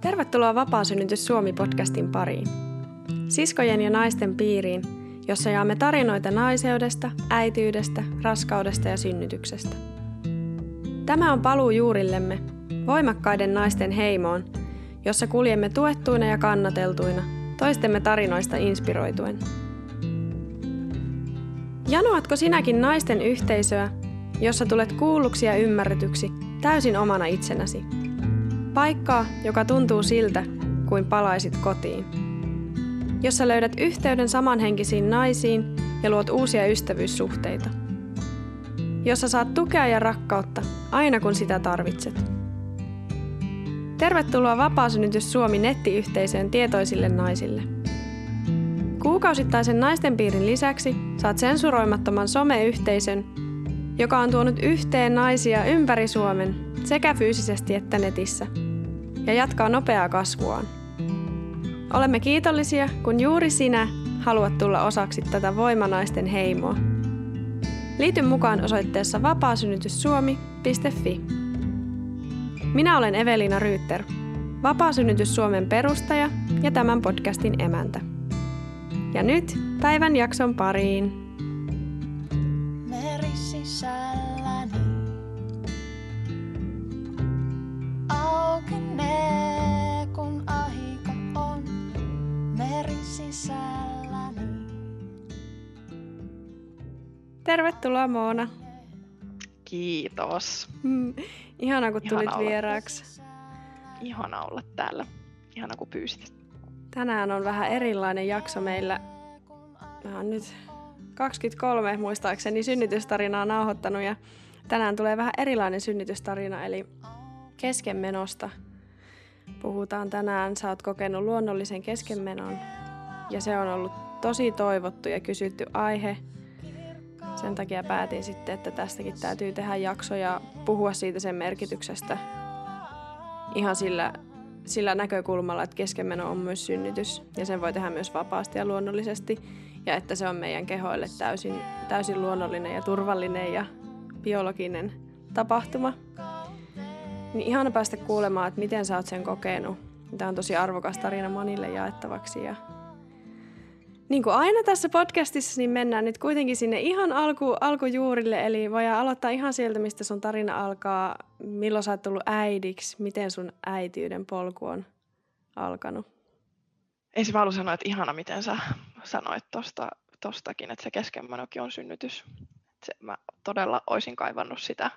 Tervetuloa Vapaasynnytys Suomi-podcastin pariin. Siskojen ja naisten piiriin, jossa jaamme tarinoita naiseudesta, äityydestä, raskaudesta ja synnytyksestä. Tämä on paluu juurillemme, voimakkaiden naisten heimoon, jossa kuljemme tuettuina ja kannateltuina, toistemme tarinoista inspiroituen. Janoatko sinäkin naisten yhteisöä, jossa tulet kuulluksi ja ymmärretyksi täysin omana itsenäsi? Paikkaa, joka tuntuu siltä, kuin palaisit kotiin. Jossa löydät yhteyden samanhenkisiin naisiin ja luot uusia ystävyyssuhteita. Jossa saat tukea ja rakkautta aina kun sitä tarvitset. Tervetuloa Vapaasynnytys Suomi nettiyhteisöön tietoisille naisille. Kuukausittaisen naisten piirin lisäksi saat sensuroimattoman someyhteisön, joka on tuonut yhteen naisia ympäri Suomen sekä fyysisesti että netissä – ja jatkaa nopeaa kasvuaan. Olemme kiitollisia, kun juuri sinä haluat tulla osaksi tätä voimanaisten heimoa. Liity mukaan osoitteessa vapaasynnytyssuomi.fi. Minä olen Evelina Ryytter, Vapaasynnytys Suomen perustaja ja tämän podcastin emäntä. Ja nyt päivän jakson pariin. Tervetuloa Moona. Kiitos. Mm, ihana kun Ihana tulit vieraaksi. Ihana olla täällä. Ihana kun pyysit. Tänään on vähän erilainen jakso meillä. Mä oon nyt 23 muistaakseni synnytystarinaa nauhoittanut ja tänään tulee vähän erilainen synnytystarina eli keskenmenosta. Puhutaan tänään, sä oot kokenut luonnollisen keskenmenon ja se on ollut tosi toivottu ja kysytty aihe – sen takia päätin sitten, että tästäkin täytyy tehdä jakso ja puhua siitä sen merkityksestä ihan sillä, sillä näkökulmalla, että keskenmeno on myös synnytys ja sen voi tehdä myös vapaasti ja luonnollisesti ja että se on meidän kehoille täysin, täysin luonnollinen ja turvallinen ja biologinen tapahtuma. Niin ihana päästä kuulemaan, että miten sä oot sen kokenut. Tämä on tosi arvokas tarina monille jaettavaksi ja niin kuin aina tässä podcastissa, niin mennään nyt kuitenkin sinne ihan alku, alkujuurille, eli voidaan aloittaa ihan sieltä, mistä sun tarina alkaa, milloin sä oot tullut äidiksi, miten sun äitiyden polku on alkanut. Ensin mä haluan sanoa, että ihana, miten sä sanoit tosta, tostakin, että se keskenmenokin on synnytys. Se, mä todella olisin kaivannut sitä,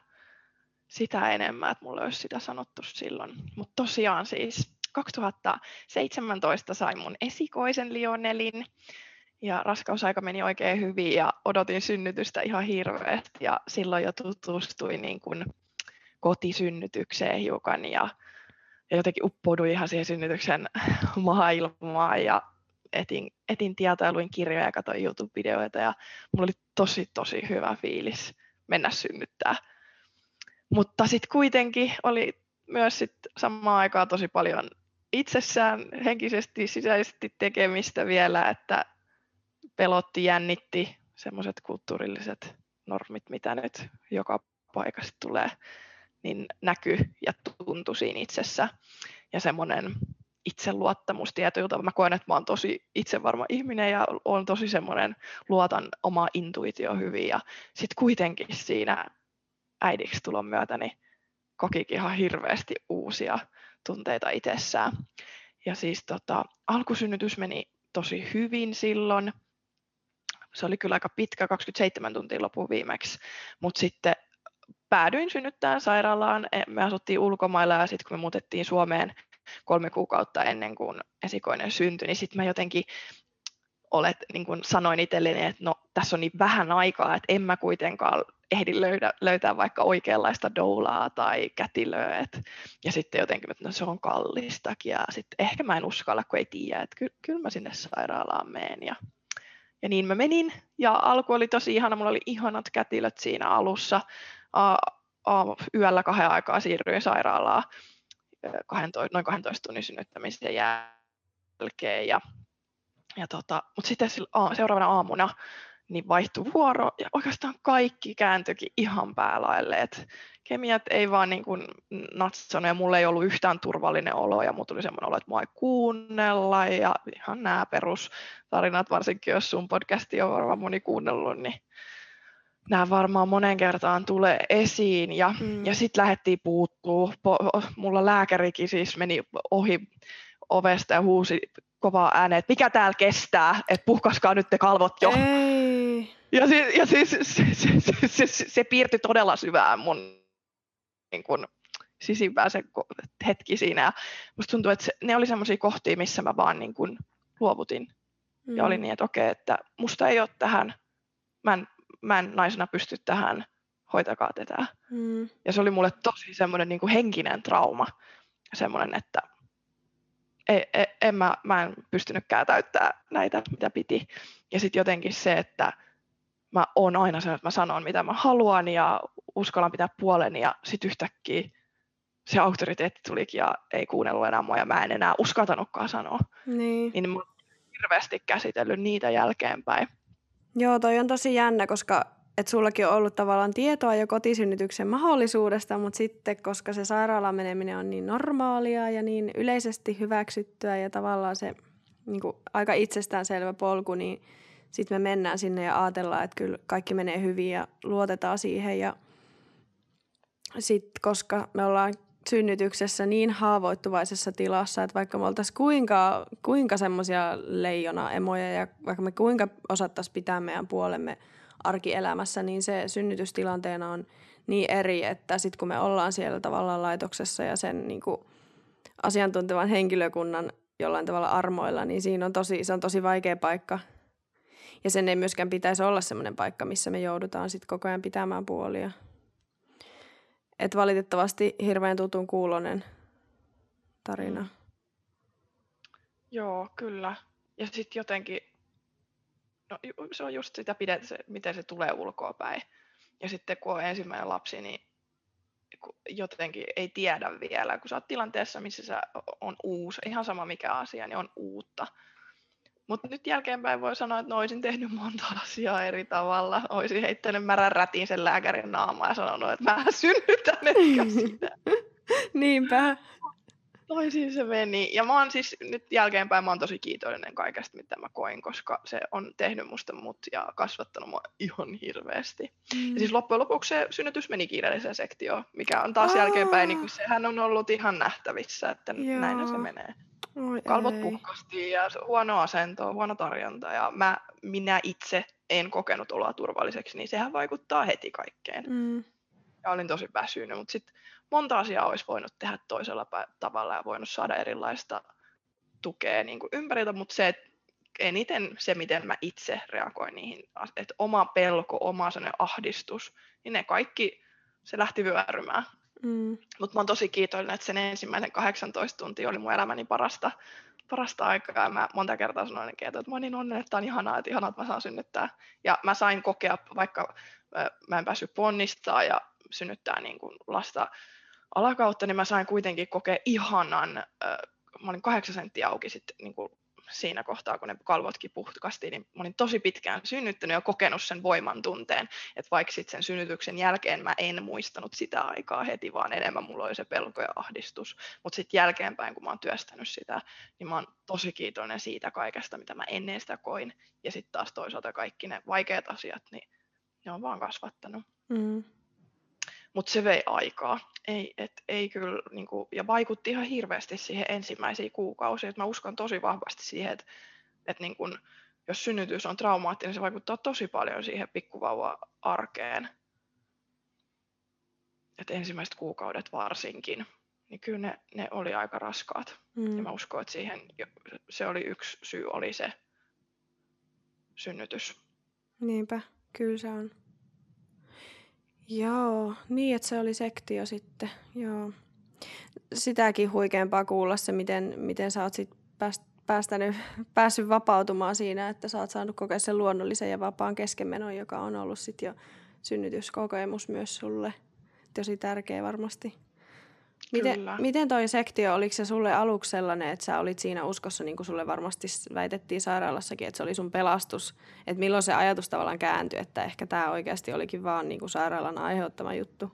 sitä enemmän, että mulle olisi sitä sanottu silloin. Mutta tosiaan siis 2017 sain mun esikoisen Lionelin ja raskausaika meni oikein hyvin ja odotin synnytystä ihan hirveästi ja silloin jo tutustuin niin kuin kotisynnytykseen hiukan ja, ja jotenkin uppouduin ihan siihen synnytyksen maailmaan ja etin, etin tietoa ja luin kirjoja ja katsoin YouTube-videoita ja mulla oli tosi tosi hyvä fiilis mennä synnyttää. Mutta sitten kuitenkin oli myös sit samaan aikaan tosi paljon itsessään henkisesti, sisäisesti tekemistä vielä, että pelotti, jännitti semmoiset kulttuurilliset normit, mitä nyt joka paikassa tulee, niin näkyy ja tuntui siinä itsessä. Ja semmoinen itseluottamus tietyiltä. Mä koen, että mä oon tosi itsevarma ihminen ja on tosi semmoinen, luotan oma intuitio hyvin. Ja sitten kuitenkin siinä äidiksi tulon myötä niin kokikin ihan hirveästi uusia tunteita itsessään. Ja siis tota, alkusynnytys meni tosi hyvin silloin. Se oli kyllä aika pitkä, 27 tuntia lopu viimeksi, mutta sitten päädyin synnyttämään sairaalaan. Me asuttiin ulkomailla ja sitten kun me muutettiin Suomeen kolme kuukautta ennen kuin esikoinen syntyi, niin sitten mä jotenkin olet, niin kuin sanoin itselleni, että no tässä on niin vähän aikaa, että en mä kuitenkaan ehdi löydä, löytää vaikka oikeanlaista doulaa tai kätilöä. Et, ja sitten jotenkin, että no se on kallistakin ja sitten ehkä mä en uskalla, kun ei tiedä, että ky, kyllä mä sinne sairaalaan meen. Ja, ja niin mä menin ja alku oli tosi ihana, mulla oli ihanat kätilöt siinä alussa. A, a, yöllä kahden aikaa siirryin sairaalaan 12, noin 12 tunnin synnyttämisen jälkeen ja ja tota, mutta sitten seuraavana aamuna niin vaihtui vuoro ja oikeastaan kaikki kääntyikin ihan päälaille. Et kemiat ei vaan niin kuin natsannut ja mulle ei ollut yhtään turvallinen olo ja mulla tuli semmoinen olo, että mua ei kuunnella ja ihan nämä perustarinat, varsinkin jos sun podcasti on varmaan moni kuunnellut, niin nämä varmaan monen kertaan tulee esiin ja, mm. ja sitten lähdettiin puuttuu. Po- mulla lääkärikin siis meni ohi ovesta ja huusi kovaa ääneen, että mikä täällä kestää, että puhkaskaa nyt te kalvot jo. Ei. Ja, siis, ja siis se, se, se, se, se piirti todella syvään mun niin kun, sisimpään se hetki siinä. Ja musta tuntuu, että se, ne oli semmoisia kohtia, missä mä vaan niin kun luovutin. Mm. Ja oli niin, että okei, että musta ei ole tähän, mä en, mä en naisena pysty tähän, hoitakaa tätä. Mm. Ja se oli mulle tosi semmoinen niin henkinen trauma. Semmoinen, että ei, ei, en mä, mä en pystynytkään täyttää näitä, mitä piti. Ja sitten jotenkin se, että mä oon aina sanonut, että mä sanon, mitä mä haluan ja uskallan pitää puoleni ja sitten yhtäkkiä se auktoriteetti tulikin ja ei kuunnellut enää mua ja mä en enää uskaltanutkaan sanoa. Niin. Niin mä oon hirveästi käsitellyt niitä jälkeenpäin. Joo, toi on tosi jännä, koska että sullakin on ollut tavallaan tietoa jo kotisynnytyksen mahdollisuudesta, mutta sitten koska se sairaalaan meneminen on niin normaalia ja niin yleisesti hyväksyttyä ja tavallaan se niin kuin aika itsestäänselvä polku, niin sitten me mennään sinne ja ajatellaan, että kyllä kaikki menee hyvin ja luotetaan siihen. Ja sitten koska me ollaan synnytyksessä niin haavoittuvaisessa tilassa, että vaikka me oltaisiin kuinka, kuinka semmoisia leijona-emoja ja vaikka me kuinka osattaisiin pitää meidän puolemme – arkielämässä, niin se synnytystilanteena on niin eri, että sitten kun me ollaan siellä tavallaan laitoksessa ja sen niin kuin asiantuntevan henkilökunnan jollain tavalla armoilla, niin siinä on tosi, se on tosi vaikea paikka. Ja sen ei myöskään pitäisi olla semmoinen paikka, missä me joudutaan sitten koko ajan pitämään puolia. Et valitettavasti hirveän tutun kuulonen tarina. Mm. Joo, kyllä. Ja sitten jotenkin no, se on just sitä, miten se tulee ulkoa päin. Ja sitten kun on ensimmäinen lapsi, niin jotenkin ei tiedä vielä, kun sä oot tilanteessa, missä sä on uusi, ihan sama mikä asia, niin on uutta. Mutta nyt jälkeenpäin voi sanoa, että no, olisin tehnyt monta asiaa eri tavalla. Olisin heittänyt märän rätin sen lääkärin naamaa ja sanonut, että mä synnytän etkä sitä. Niinpä toisiin se meni. Ja mä oon siis nyt jälkeenpäin mä oon tosi kiitollinen kaikesta, mitä mä koin, koska se on tehnyt musta mut ja kasvattanut mua ihan hirveästi. Mm. Ja siis loppujen lopuksi se synnytys meni kiireelliseen sektioon, mikä on taas Aa. jälkeenpäin, niin kuin sehän on ollut ihan nähtävissä, että Joo. näin se menee. Oi Kalvot ei. puhkasti ja huono asento, huono tarjonta ja mä, minä itse en kokenut oloa turvalliseksi, niin sehän vaikuttaa heti kaikkeen. Mm. Ja olin tosi väsynyt, mutta sitten monta asiaa olisi voinut tehdä toisella tavalla ja voinut saada erilaista tukea niin kuin ympäriltä, mutta se, että eniten se, miten mä itse reagoin niihin, että oma pelko, oma ahdistus, niin ne kaikki, se lähti vyörymään. Mm. Mutta mä oon tosi kiitollinen, että sen ensimmäisen 18 tuntia oli mun elämäni parasta, parasta aikaa. Ja mä monta kertaa sanoin, että mä oon niin onnellinen, että on ihanaa, että ihanaa, että mä saan synnyttää. Ja mä sain kokea, vaikka mä en päässyt ponnistaa ja synnyttää niin kuin lasta alakautta, niin mä sain kuitenkin kokea ihanan, äh, mä olin kahdeksan senttiä auki sitten niin kuin siinä kohtaa, kun ne kalvotkin puhkasti, niin mä olin tosi pitkään synnyttänyt ja kokenut sen voiman tunteen, että vaikka sitten sen synnytyksen jälkeen mä en muistanut sitä aikaa heti, vaan enemmän mulla oli se pelko ja ahdistus, mutta sitten jälkeenpäin, kun mä oon työstänyt sitä, niin mä oon tosi kiitollinen siitä kaikesta, mitä mä ennen sitä koin, ja sitten taas toisaalta kaikki ne vaikeat asiat, niin ne on vaan kasvattanut. Mm mutta se vei aikaa. Ei, et, ei kyllä, niinku, ja vaikutti ihan hirveästi siihen ensimmäisiin kuukausiin. Et mä uskon tosi vahvasti siihen, että et niinku, jos synnytys on traumaattinen, se vaikuttaa tosi paljon siihen pikkuvauva-arkeen. Et ensimmäiset kuukaudet varsinkin, niin kyllä ne, ne oli aika raskaat. Mm. Ja mä uskon, että siihen se oli yksi syy, oli se synnytys. Niinpä, kyllä se on. Joo, niin että se oli sektio sitten, joo. Sitäkin huikeampaa kuulla se, miten, miten sä oot sit pääst, päästänyt, päässyt vapautumaan siinä, että sä oot saanut kokea sen luonnollisen ja vapaan keskenmenon, joka on ollut sitten jo synnytyskokemus myös sulle. Tosi tärkeä varmasti. Miten, miten toi sektio, oliko se sulle aluksi sellainen, että sä olit siinä uskossa, niin kuin sulle varmasti väitettiin sairaalassakin, että se oli sun pelastus? Että milloin se ajatus tavallaan kääntyi, että ehkä tämä oikeasti olikin vaan niin kuin sairaalan aiheuttama juttu?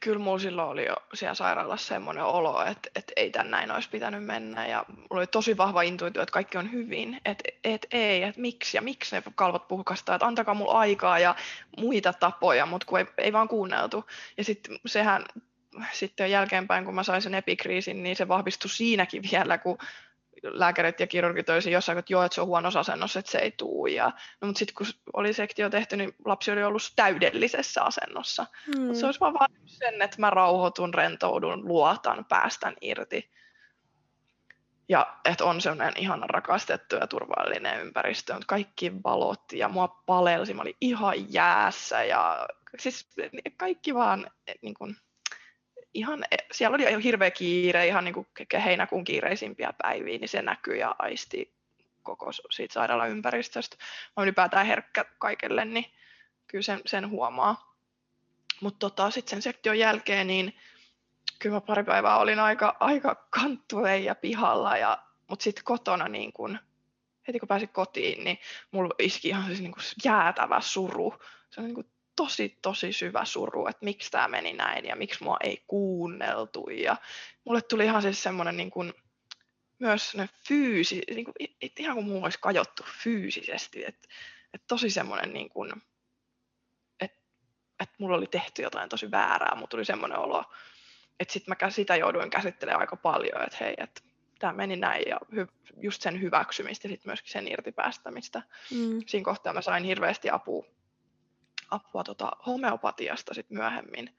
Kyllä mulla silloin oli jo siellä sairaalassa semmoinen olo, että, että ei tän näin olisi pitänyt mennä. Ja mulla oli tosi vahva intuitio, että kaikki on hyvin. Että et, ei, että miksi ja miksi ne kalvot puhkastaa, että antakaa mulla aikaa ja muita tapoja, mutta kun ei, ei vaan kuunneltu. Ja sitten sehän sitten jälkeenpäin, kun mä sain sen epikriisin, niin se vahvistui siinäkin vielä, kun lääkärit ja kirurgit olisivat jossain, että joo, että se on huonossa asennossa, että se ei tuu. Ja, no, mutta sitten kun oli sektio tehty, niin lapsi oli ollut täydellisessä asennossa. Mm. Mutta se olisi vaan vaatinut sen, että mä rauhoitun, rentoudun, luotan, päästän irti. Ja että on sellainen ihana rakastettu ja turvallinen ympäristö, on kaikki valot ja mua palelsi, mä olin ihan jäässä ja siis kaikki vaan niin kuin, ihan, e, siellä oli jo hirveä kiire, ihan niin kuin heinäkuun kiireisimpiä päiviä, niin se näkyy ja aisti koko siitä sairaalaympäristöstä. Mä olen ylipäätään herkkä kaikelle, niin kyllä sen, sen huomaa. Mutta tota, sitten sen sektion jälkeen, niin kyllä mä pari päivää olin aika, aika kanttuleen ja pihalla, ja, mutta sitten kotona niin kun, heti kun pääsin kotiin, niin mulla iski ihan siis niin kuin jäätävä suru. Se on niin kuin tosi, tosi syvä suru, että miksi tämä meni näin ja miksi mua ei kuunneltu. Ja mulle tuli ihan siis semmoinen niin kuin, myös ne fyysi, niin kuin, ihan kuin mua olisi kajottu fyysisesti. Että et tosi semmoinen, niin kuin, että et mulla oli tehty jotain tosi väärää, mutta tuli semmoinen olo, että sitten mä sitä jouduin käsittelemään aika paljon, että hei, että tämä meni näin ja hy- just sen hyväksymistä ja sitten myöskin sen irtipäästämistä. Mm. Siinä kohtaa mä sain hirveästi apua apua tota homeopatiasta sit myöhemmin.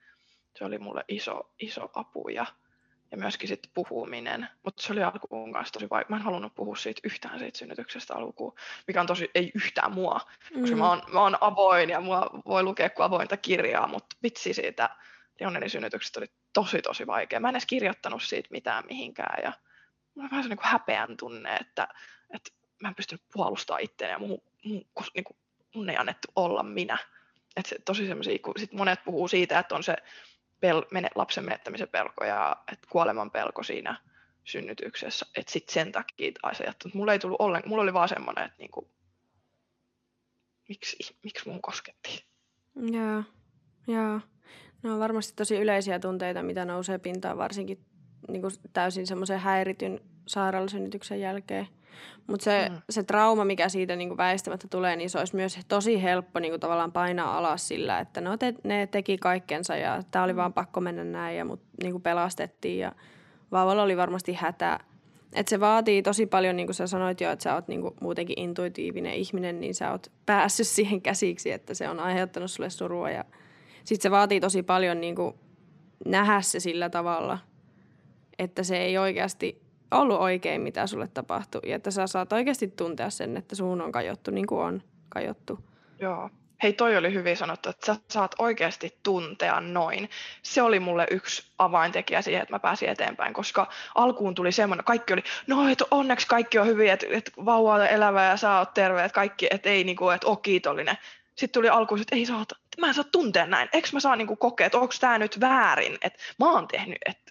Se oli mulle iso, iso apu ja, ja myöskin sit puhuminen. Mutta se oli alkuun kanssa tosi vaikea. Mä en halunnut puhua siitä yhtään siitä synnytyksestä alkuun, mikä on tosi, ei yhtään mua. Mm. Koska mä oon, mä oon avoin ja mua voi lukea kuin avointa kirjaa, mutta vitsi siitä Leonenin synnytyksestä oli tosi tosi vaikea. Mä en edes kirjoittanut siitä mitään mihinkään ja mulla on vähän se niin häpeän tunne, että, että mä en pystynyt puolustamaan itseäni ja mun, mun, niin kuin, mun ei annettu olla minä että se, tosi semmoisia, sit monet puhuu siitä, että on se pel, mene, lapsen menettämisen pelko ja että kuoleman pelko siinä synnytyksessä, että sitten sen takia asiat, mutta mulla ei tullut ollenkaan, mulla oli vaan semmoinen, että niinku, miksi, miksi mun kosketti. Joo, joo. Ne on varmasti tosi yleisiä tunteita, mitä nousee pintaan, varsinkin niin kuin täysin semmoisen häirityn sairaalasynnytyksen jälkeen. Mutta se, mm. se trauma, mikä siitä niin kuin väistämättä tulee, niin se olisi myös tosi helppo niin kuin tavallaan painaa alas sillä, että no te, ne teki kaikkensa ja tämä oli mm. vaan pakko mennä näin ja mut niin kuin pelastettiin ja vauvalla oli varmasti hätä. Et se vaatii tosi paljon, niin kuin sä sanoit jo, että sä oot niin kuin muutenkin intuitiivinen ihminen, niin sä oot päässyt siihen käsiksi, että se on aiheuttanut sulle surua. Ja sitten se vaatii tosi paljon niin kuin nähdä se sillä tavalla, että se ei oikeasti ollut oikein, mitä sulle tapahtui. Ja että sä saat oikeasti tuntea sen, että suun on kajottu niin kuin on kajottu. Joo. Hei, toi oli hyvin sanottu, että sä saat oikeasti tuntea noin. Se oli mulle yksi avaintekijä siihen, että mä pääsin eteenpäin, koska alkuun tuli semmoinen, kaikki oli, no että onneksi kaikki on hyvin, että, että vauva on elävä ja sä oot terve, että kaikki, että ei niinku, että oo kiitollinen. Sitten tuli alkuun, että ei saa, mä en saa tuntea näin, eikö mä saa niinku kokea, että onko tämä nyt väärin, että mä oon tehnyt, että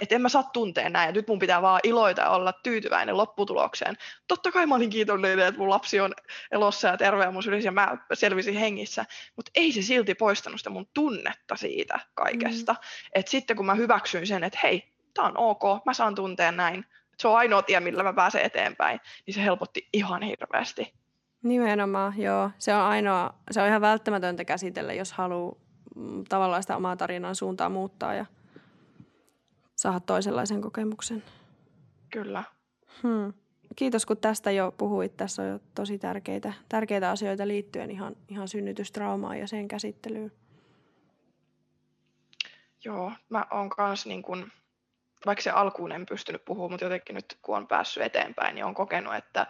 että en mä saa tuntea näin, että nyt mun pitää vaan iloita ja olla tyytyväinen lopputulokseen. Totta kai mä olin kiitollinen, että mun lapsi on elossa ja terve ja mun ja mä selvisin hengissä, mutta ei se silti poistanut sitä mun tunnetta siitä kaikesta. Mm. Että sitten kun mä hyväksyin sen, että hei, tää on ok, mä saan tuntea näin, se on ainoa tie, millä mä pääsen eteenpäin, niin se helpotti ihan hirveästi. Nimenomaan, joo. Se on ainoa, se on ihan välttämätöntä käsitellä, jos haluaa mm, tavallaan sitä omaa tarinan suuntaa muuttaa ja saada toisenlaisen kokemuksen. Kyllä. Hmm. Kiitos, kun tästä jo puhuit. Tässä on jo tosi tärkeitä, tärkeitä asioita liittyen ihan, ihan synnytystraumaan ja sen käsittelyyn. Joo, mä oon kans niin kun, vaikka se alkuun en pystynyt puhumaan, mutta jotenkin nyt kun on päässyt eteenpäin, niin on kokenut, että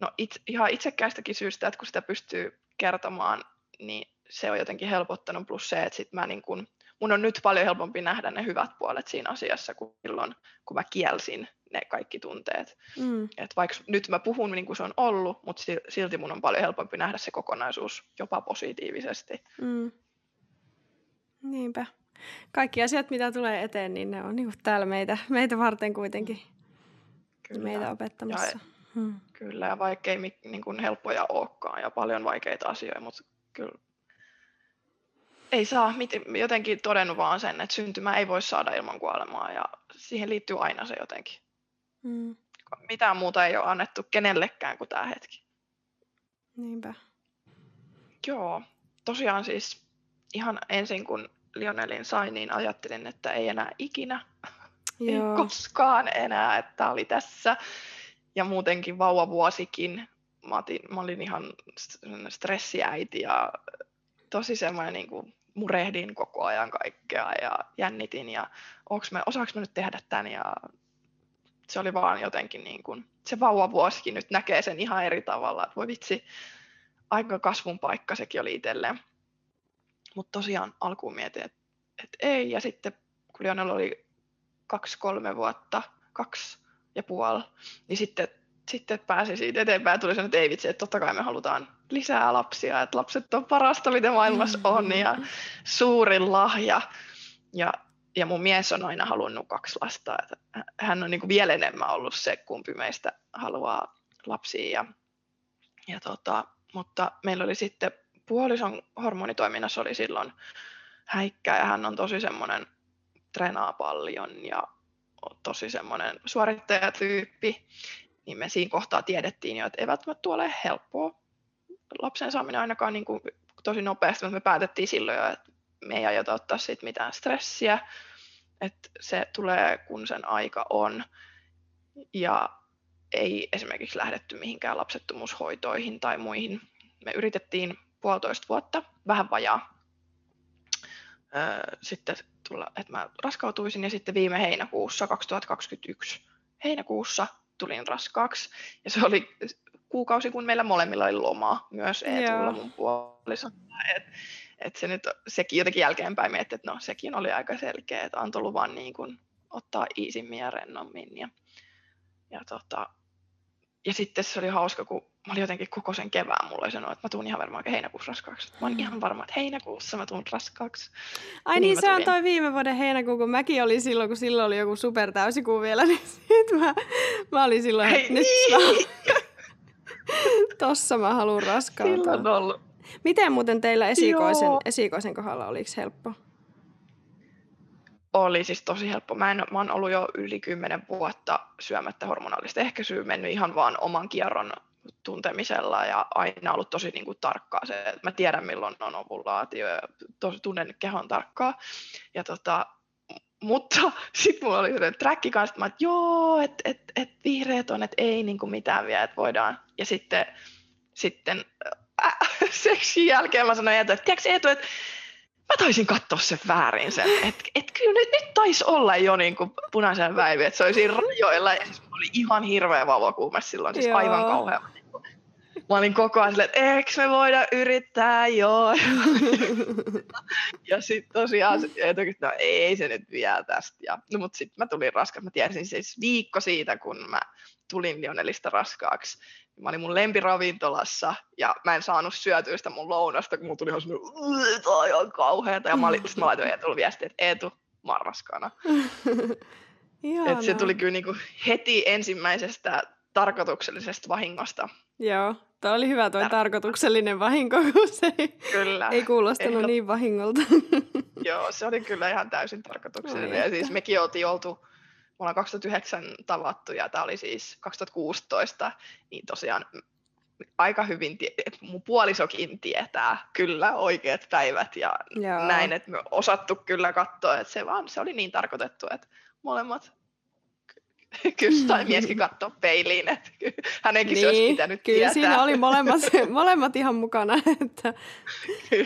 no it, ihan itsekäistäkin syystä, että kun sitä pystyy kertomaan, niin se on jotenkin helpottanut, plus se, että sit mä niin kun mun on nyt paljon helpompi nähdä ne hyvät puolet siinä asiassa kuin silloin, kun mä kielsin ne kaikki tunteet. Mm. Et vaikka nyt mä puhun niin kuin se on ollut, mutta silti mun on paljon helpompi nähdä se kokonaisuus jopa positiivisesti. Mm. Niinpä. kaikki asiat, mitä tulee eteen, niin ne on niin täällä meitä, meitä varten kuitenkin. Kyllä. Meitä opettamassa. Ja, hmm. Kyllä, ja vaikkei niin kuin helppoja olekaan ja paljon vaikeita asioita, mutta kyllä ei saa, jotenkin todennut vaan sen, että syntymä ei voi saada ilman kuolemaa ja siihen liittyy aina se jotenkin. Mm. Mitään muuta ei ole annettu kenellekään kuin tämä hetki. Niinpä. Joo, tosiaan siis ihan ensin kun Lionelin sai, niin ajattelin, että ei enää ikinä, Joo. ei koskaan enää, että oli tässä. Ja muutenkin vauvavuosikin, mä, otin, mä olin ihan stressiäiti ja tosi semmoinen niin kuin murehdin koko ajan kaikkea ja jännitin ja me, osaanko mä nyt tehdä tämän ja se oli vaan jotenkin niin kuin, se vauvavuosikin nyt näkee sen ihan eri tavalla, että voi vitsi, aika kasvun paikka sekin oli itselleen. Mutta tosiaan alkuun mietin, että et ei, ja sitten kun Lionel oli kaksi-kolme vuotta, kaksi ja puoli, niin sitten, sitten pääsi siitä eteenpäin, tuli sen, että ei vitsi, että totta kai me halutaan lisää lapsia, että lapset on parasta, mitä maailmassa on, ja suurin lahja. Ja, ja mun mies on aina halunnut kaksi lasta, että hän on niin kuin vielä enemmän ollut se, kumpi meistä haluaa lapsia. Ja, ja tota, mutta meillä oli sitten puolison hormonitoiminnassa oli silloin häikkää ja hän on tosi semmoinen, treenaa paljon ja tosi semmoinen suorittajatyyppi, niin me siinä kohtaa tiedettiin jo, että ei välttämättä ole helppoa lapsen saaminen ainakaan niin kuin tosi nopeasti, mutta me päätettiin silloin jo, että me ei aiota ottaa siitä mitään stressiä, että se tulee kun sen aika on ja ei esimerkiksi lähdetty mihinkään lapsettomuushoitoihin tai muihin. Me yritettiin puolitoista vuotta, vähän vajaa, sitten tulla, että mä raskautuisin ja sitten viime heinäkuussa 2021 heinäkuussa tulin raskaaksi ja se oli kuukausi, kun meillä molemmilla oli lomaa, myös Eetulla mun puolison. Et, et se nyt, sekin jotenkin jälkeenpäin mietti, että no sekin oli aika selkeä, että antoi luvan niin kuin ottaa iisimmin ja rennommin. Ja, ja tota, ja sitten se oli hauska, kun mä olin jotenkin koko sen kevään mulle sanonut, että mä tuun ihan varmaan heinäkuussa raskaaksi. Mä oon ihan varma, että heinäkuussa mä tuun raskaaksi. Ai niin, niin se on toi viime vuoden heinäkuu, kun mäkin olin silloin, kun silloin oli joku supertäysikuu vielä, niin sit mä, mä olin silloin, että Hei, nyt niin. mä, tossa mä haluan. Silloin ollut. Miten muuten teillä esikoisen, esikoisen kohdalla, oliko helppo? oli siis tosi helppo. Mä, en, mä oon ollut jo yli kymmenen vuotta syömättä hormonaalista ehkäisyä, mennyt ihan vaan oman kierron tuntemisella ja aina ollut tosi niin kuin, tarkkaa se, että mä tiedän milloin on ovulaatio ja tosi tunnen kehon tarkkaa. Ja tota, mutta sitten mulla oli sellainen track kanssa, että mä että joo, että et, et vihreät on, että ei niin kuin mitään vielä, että voidaan. Ja sitten, sitten äh, seksin jälkeen mä sanoin että tiedätkö Eetu, että mä taisin katsoa sen väärin sen, että et kyllä nyt, nyt taisi olla jo niin kuin punaisen väivi, että se oli siinä rajoilla ja siis oli ihan hirveä vauvakuume silloin, siis Joo. aivan kauhea. Mä olin koko ajan silleen, että eikö me voida yrittää, joo. ja sitten tosiaan, että no ei se nyt vielä tästä. Ja, no, mutta sitten mä tulin raskaaksi, mä tiesin siis viikko siitä, kun mä tulin Lionelista raskaaksi, Mä olin mun lempiravintolassa ja mä en saanut syötyä sitä mun lounasta, kun mun tuli ihan semmoinen, on kauheata. Ja mä, olin, sit mä laitoin Eetulle viestiä, että Eetu, mä oon raskaana. Et se tuli kyllä niinku heti ensimmäisestä tarkoituksellisesta vahingosta. Joo, tämä oli hyvä tuo tarkoituksellinen vahinko, kun se ei, kyllä. ei kuulostanut Ehdot... niin vahingolta. Joo, se oli kyllä ihan täysin tarkoituksellinen. ja siis mekin oltiin oltu me ollaan 2009 tavattu ja tämä oli siis 2016, niin tosiaan aika hyvin, tie- mun puolisokin tietää kyllä oikeat päivät ja Joo. näin, että me osattu kyllä katsoa, että se vaan se oli niin tarkoitettu, että molemmat kyllä tai mieskin katsoa peiliin, että hänenkin niin, se olisi niin, pitänyt kyllä tietää. siinä oli molemmat, molemmat ihan mukana. Että.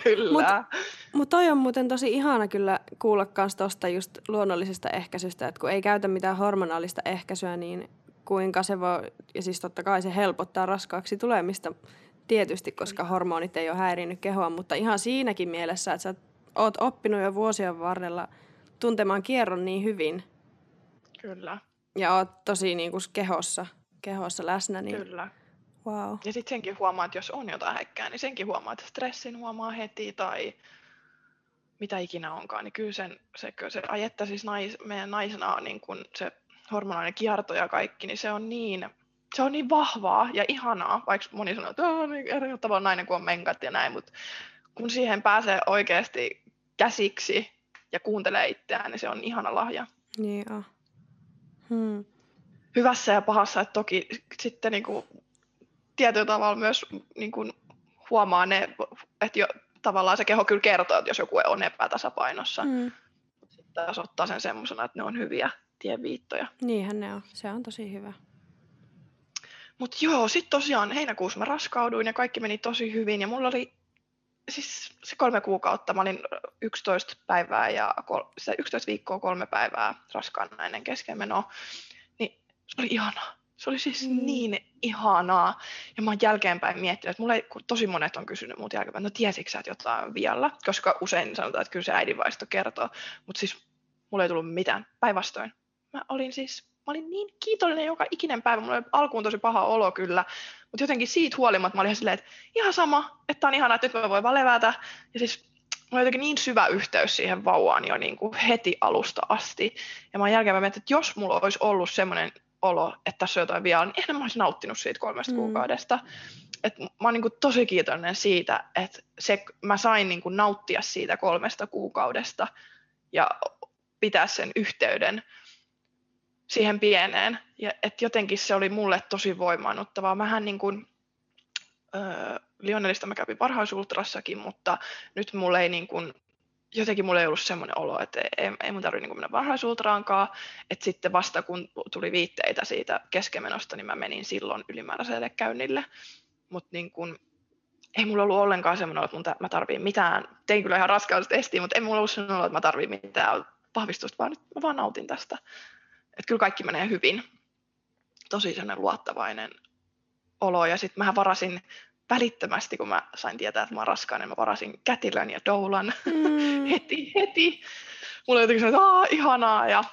Kyllä. Mutta mut toi on muuten tosi ihana kyllä kuulla myös tuosta just luonnollisesta ehkäisystä, että kun ei käytä mitään hormonaalista ehkäisyä, niin kuinka se voi, ja siis totta kai se helpottaa raskaaksi tulemista tietysti, koska hormonit ei ole häirinnyt kehoa, mutta ihan siinäkin mielessä, että sä oot oppinut jo vuosien varrella tuntemaan kierron niin hyvin. Kyllä ja oot tosi niin kuin kehossa, kehossa läsnä. Niin... Kyllä. Wow. Ja sitten senkin huomaa, että jos on jotain häikkää, niin senkin huomaa, että stressin huomaa heti tai mitä ikinä onkaan, niin kyllä sen, se, se ajetta siis nais, meidän naisena on niin kuin se hormonaalinen kierto ja kaikki, niin se on niin, se on niin vahvaa ja ihanaa, vaikka moni sanoo, että on niin eri tavalla nainen kuin on menkat ja näin, mutta kun siihen pääsee oikeasti käsiksi ja kuuntelee itseään, niin se on ihana lahja. Niin on. Hmm. Hyvässä ja pahassa, että toki sitten niin kuin, tietyllä tavalla myös niin kuin, huomaa ne, että jo, tavallaan se keho kyllä kertoo, että jos joku on epätasapainossa. Mm. Sitten taas ottaa sen semmoisena, että ne on hyviä tieviittoja. Niinhän ne on. Se on tosi hyvä. Mutta joo, sitten tosiaan heinäkuussa mä raskauduin ja kaikki meni tosi hyvin. Ja mulla oli siis se kolme kuukautta, mä olin 11 päivää ja kol, se 11 viikkoa kolme päivää raskaana ennen keskenmenoa. Niin se oli ihanaa. Se oli siis mm. niin ihanaa. Ja mä oon jälkeenpäin miettinyt, että mulle kun tosi monet on kysynyt muut jälkeenpäin, no tiesitkö sä, että jotain vialla? Koska usein sanotaan, että kyllä se äidinvaisto kertoo. Mutta siis mulle ei tullut mitään. Päinvastoin. Mä olin siis, mä olin niin kiitollinen joka ikinen päivä. Mulla oli alkuun tosi paha olo kyllä. Mutta jotenkin siitä huolimatta mä olin ihan silleen, että ihan sama, että on ihanaa, että nyt mä voin vaan levätä. Ja siis mulla oli jotenkin niin syvä yhteys siihen vauvaan jo niin kuin heti alusta asti. Ja mä oon jälkeen mä että jos mulla olisi ollut semmoinen olo, että tässä on jotain vielä, niin ehkä mä olisin nauttinut siitä kolmesta mm. kuukaudesta. Et mä oon niin kuin tosi kiitollinen siitä, että se, mä sain niin kuin nauttia siitä kolmesta kuukaudesta ja pitää sen yhteyden siihen pieneen. Ja et jotenkin se oli mulle tosi voimaannuttavaa. Mähän niin kuin, äh, Lionelista mä kävin varhaisultrassakin, mutta nyt mulle ei niin kuin, jotenkin mulla ei ollut semmoinen olo, että ei, ei mun tarvitse niin mennä varhaisultraankaan. Että sitten vasta kun tuli viitteitä siitä keskemenosta, niin mä menin silloin ylimääräiselle käynnille. Mutta niin ei mulla ollut ollenkaan semmoinen että mä tarviin mitään. Tein kyllä ihan raskaustestiin, mutta ei mulla ollut semmoinen olo, että mä tarviin mitään vahvistusta, vaan nyt mä vaan nautin tästä. Että kyllä kaikki menee hyvin. Tosi sellainen luottavainen olo. Ja sitten mä varasin välittömästi, kun mä sain tietää, että mä oon raskaana, niin mä varasin kätilön ja doulan mm. heti, heti. Mulla oli jotenkin se, että ihanaa. Ja,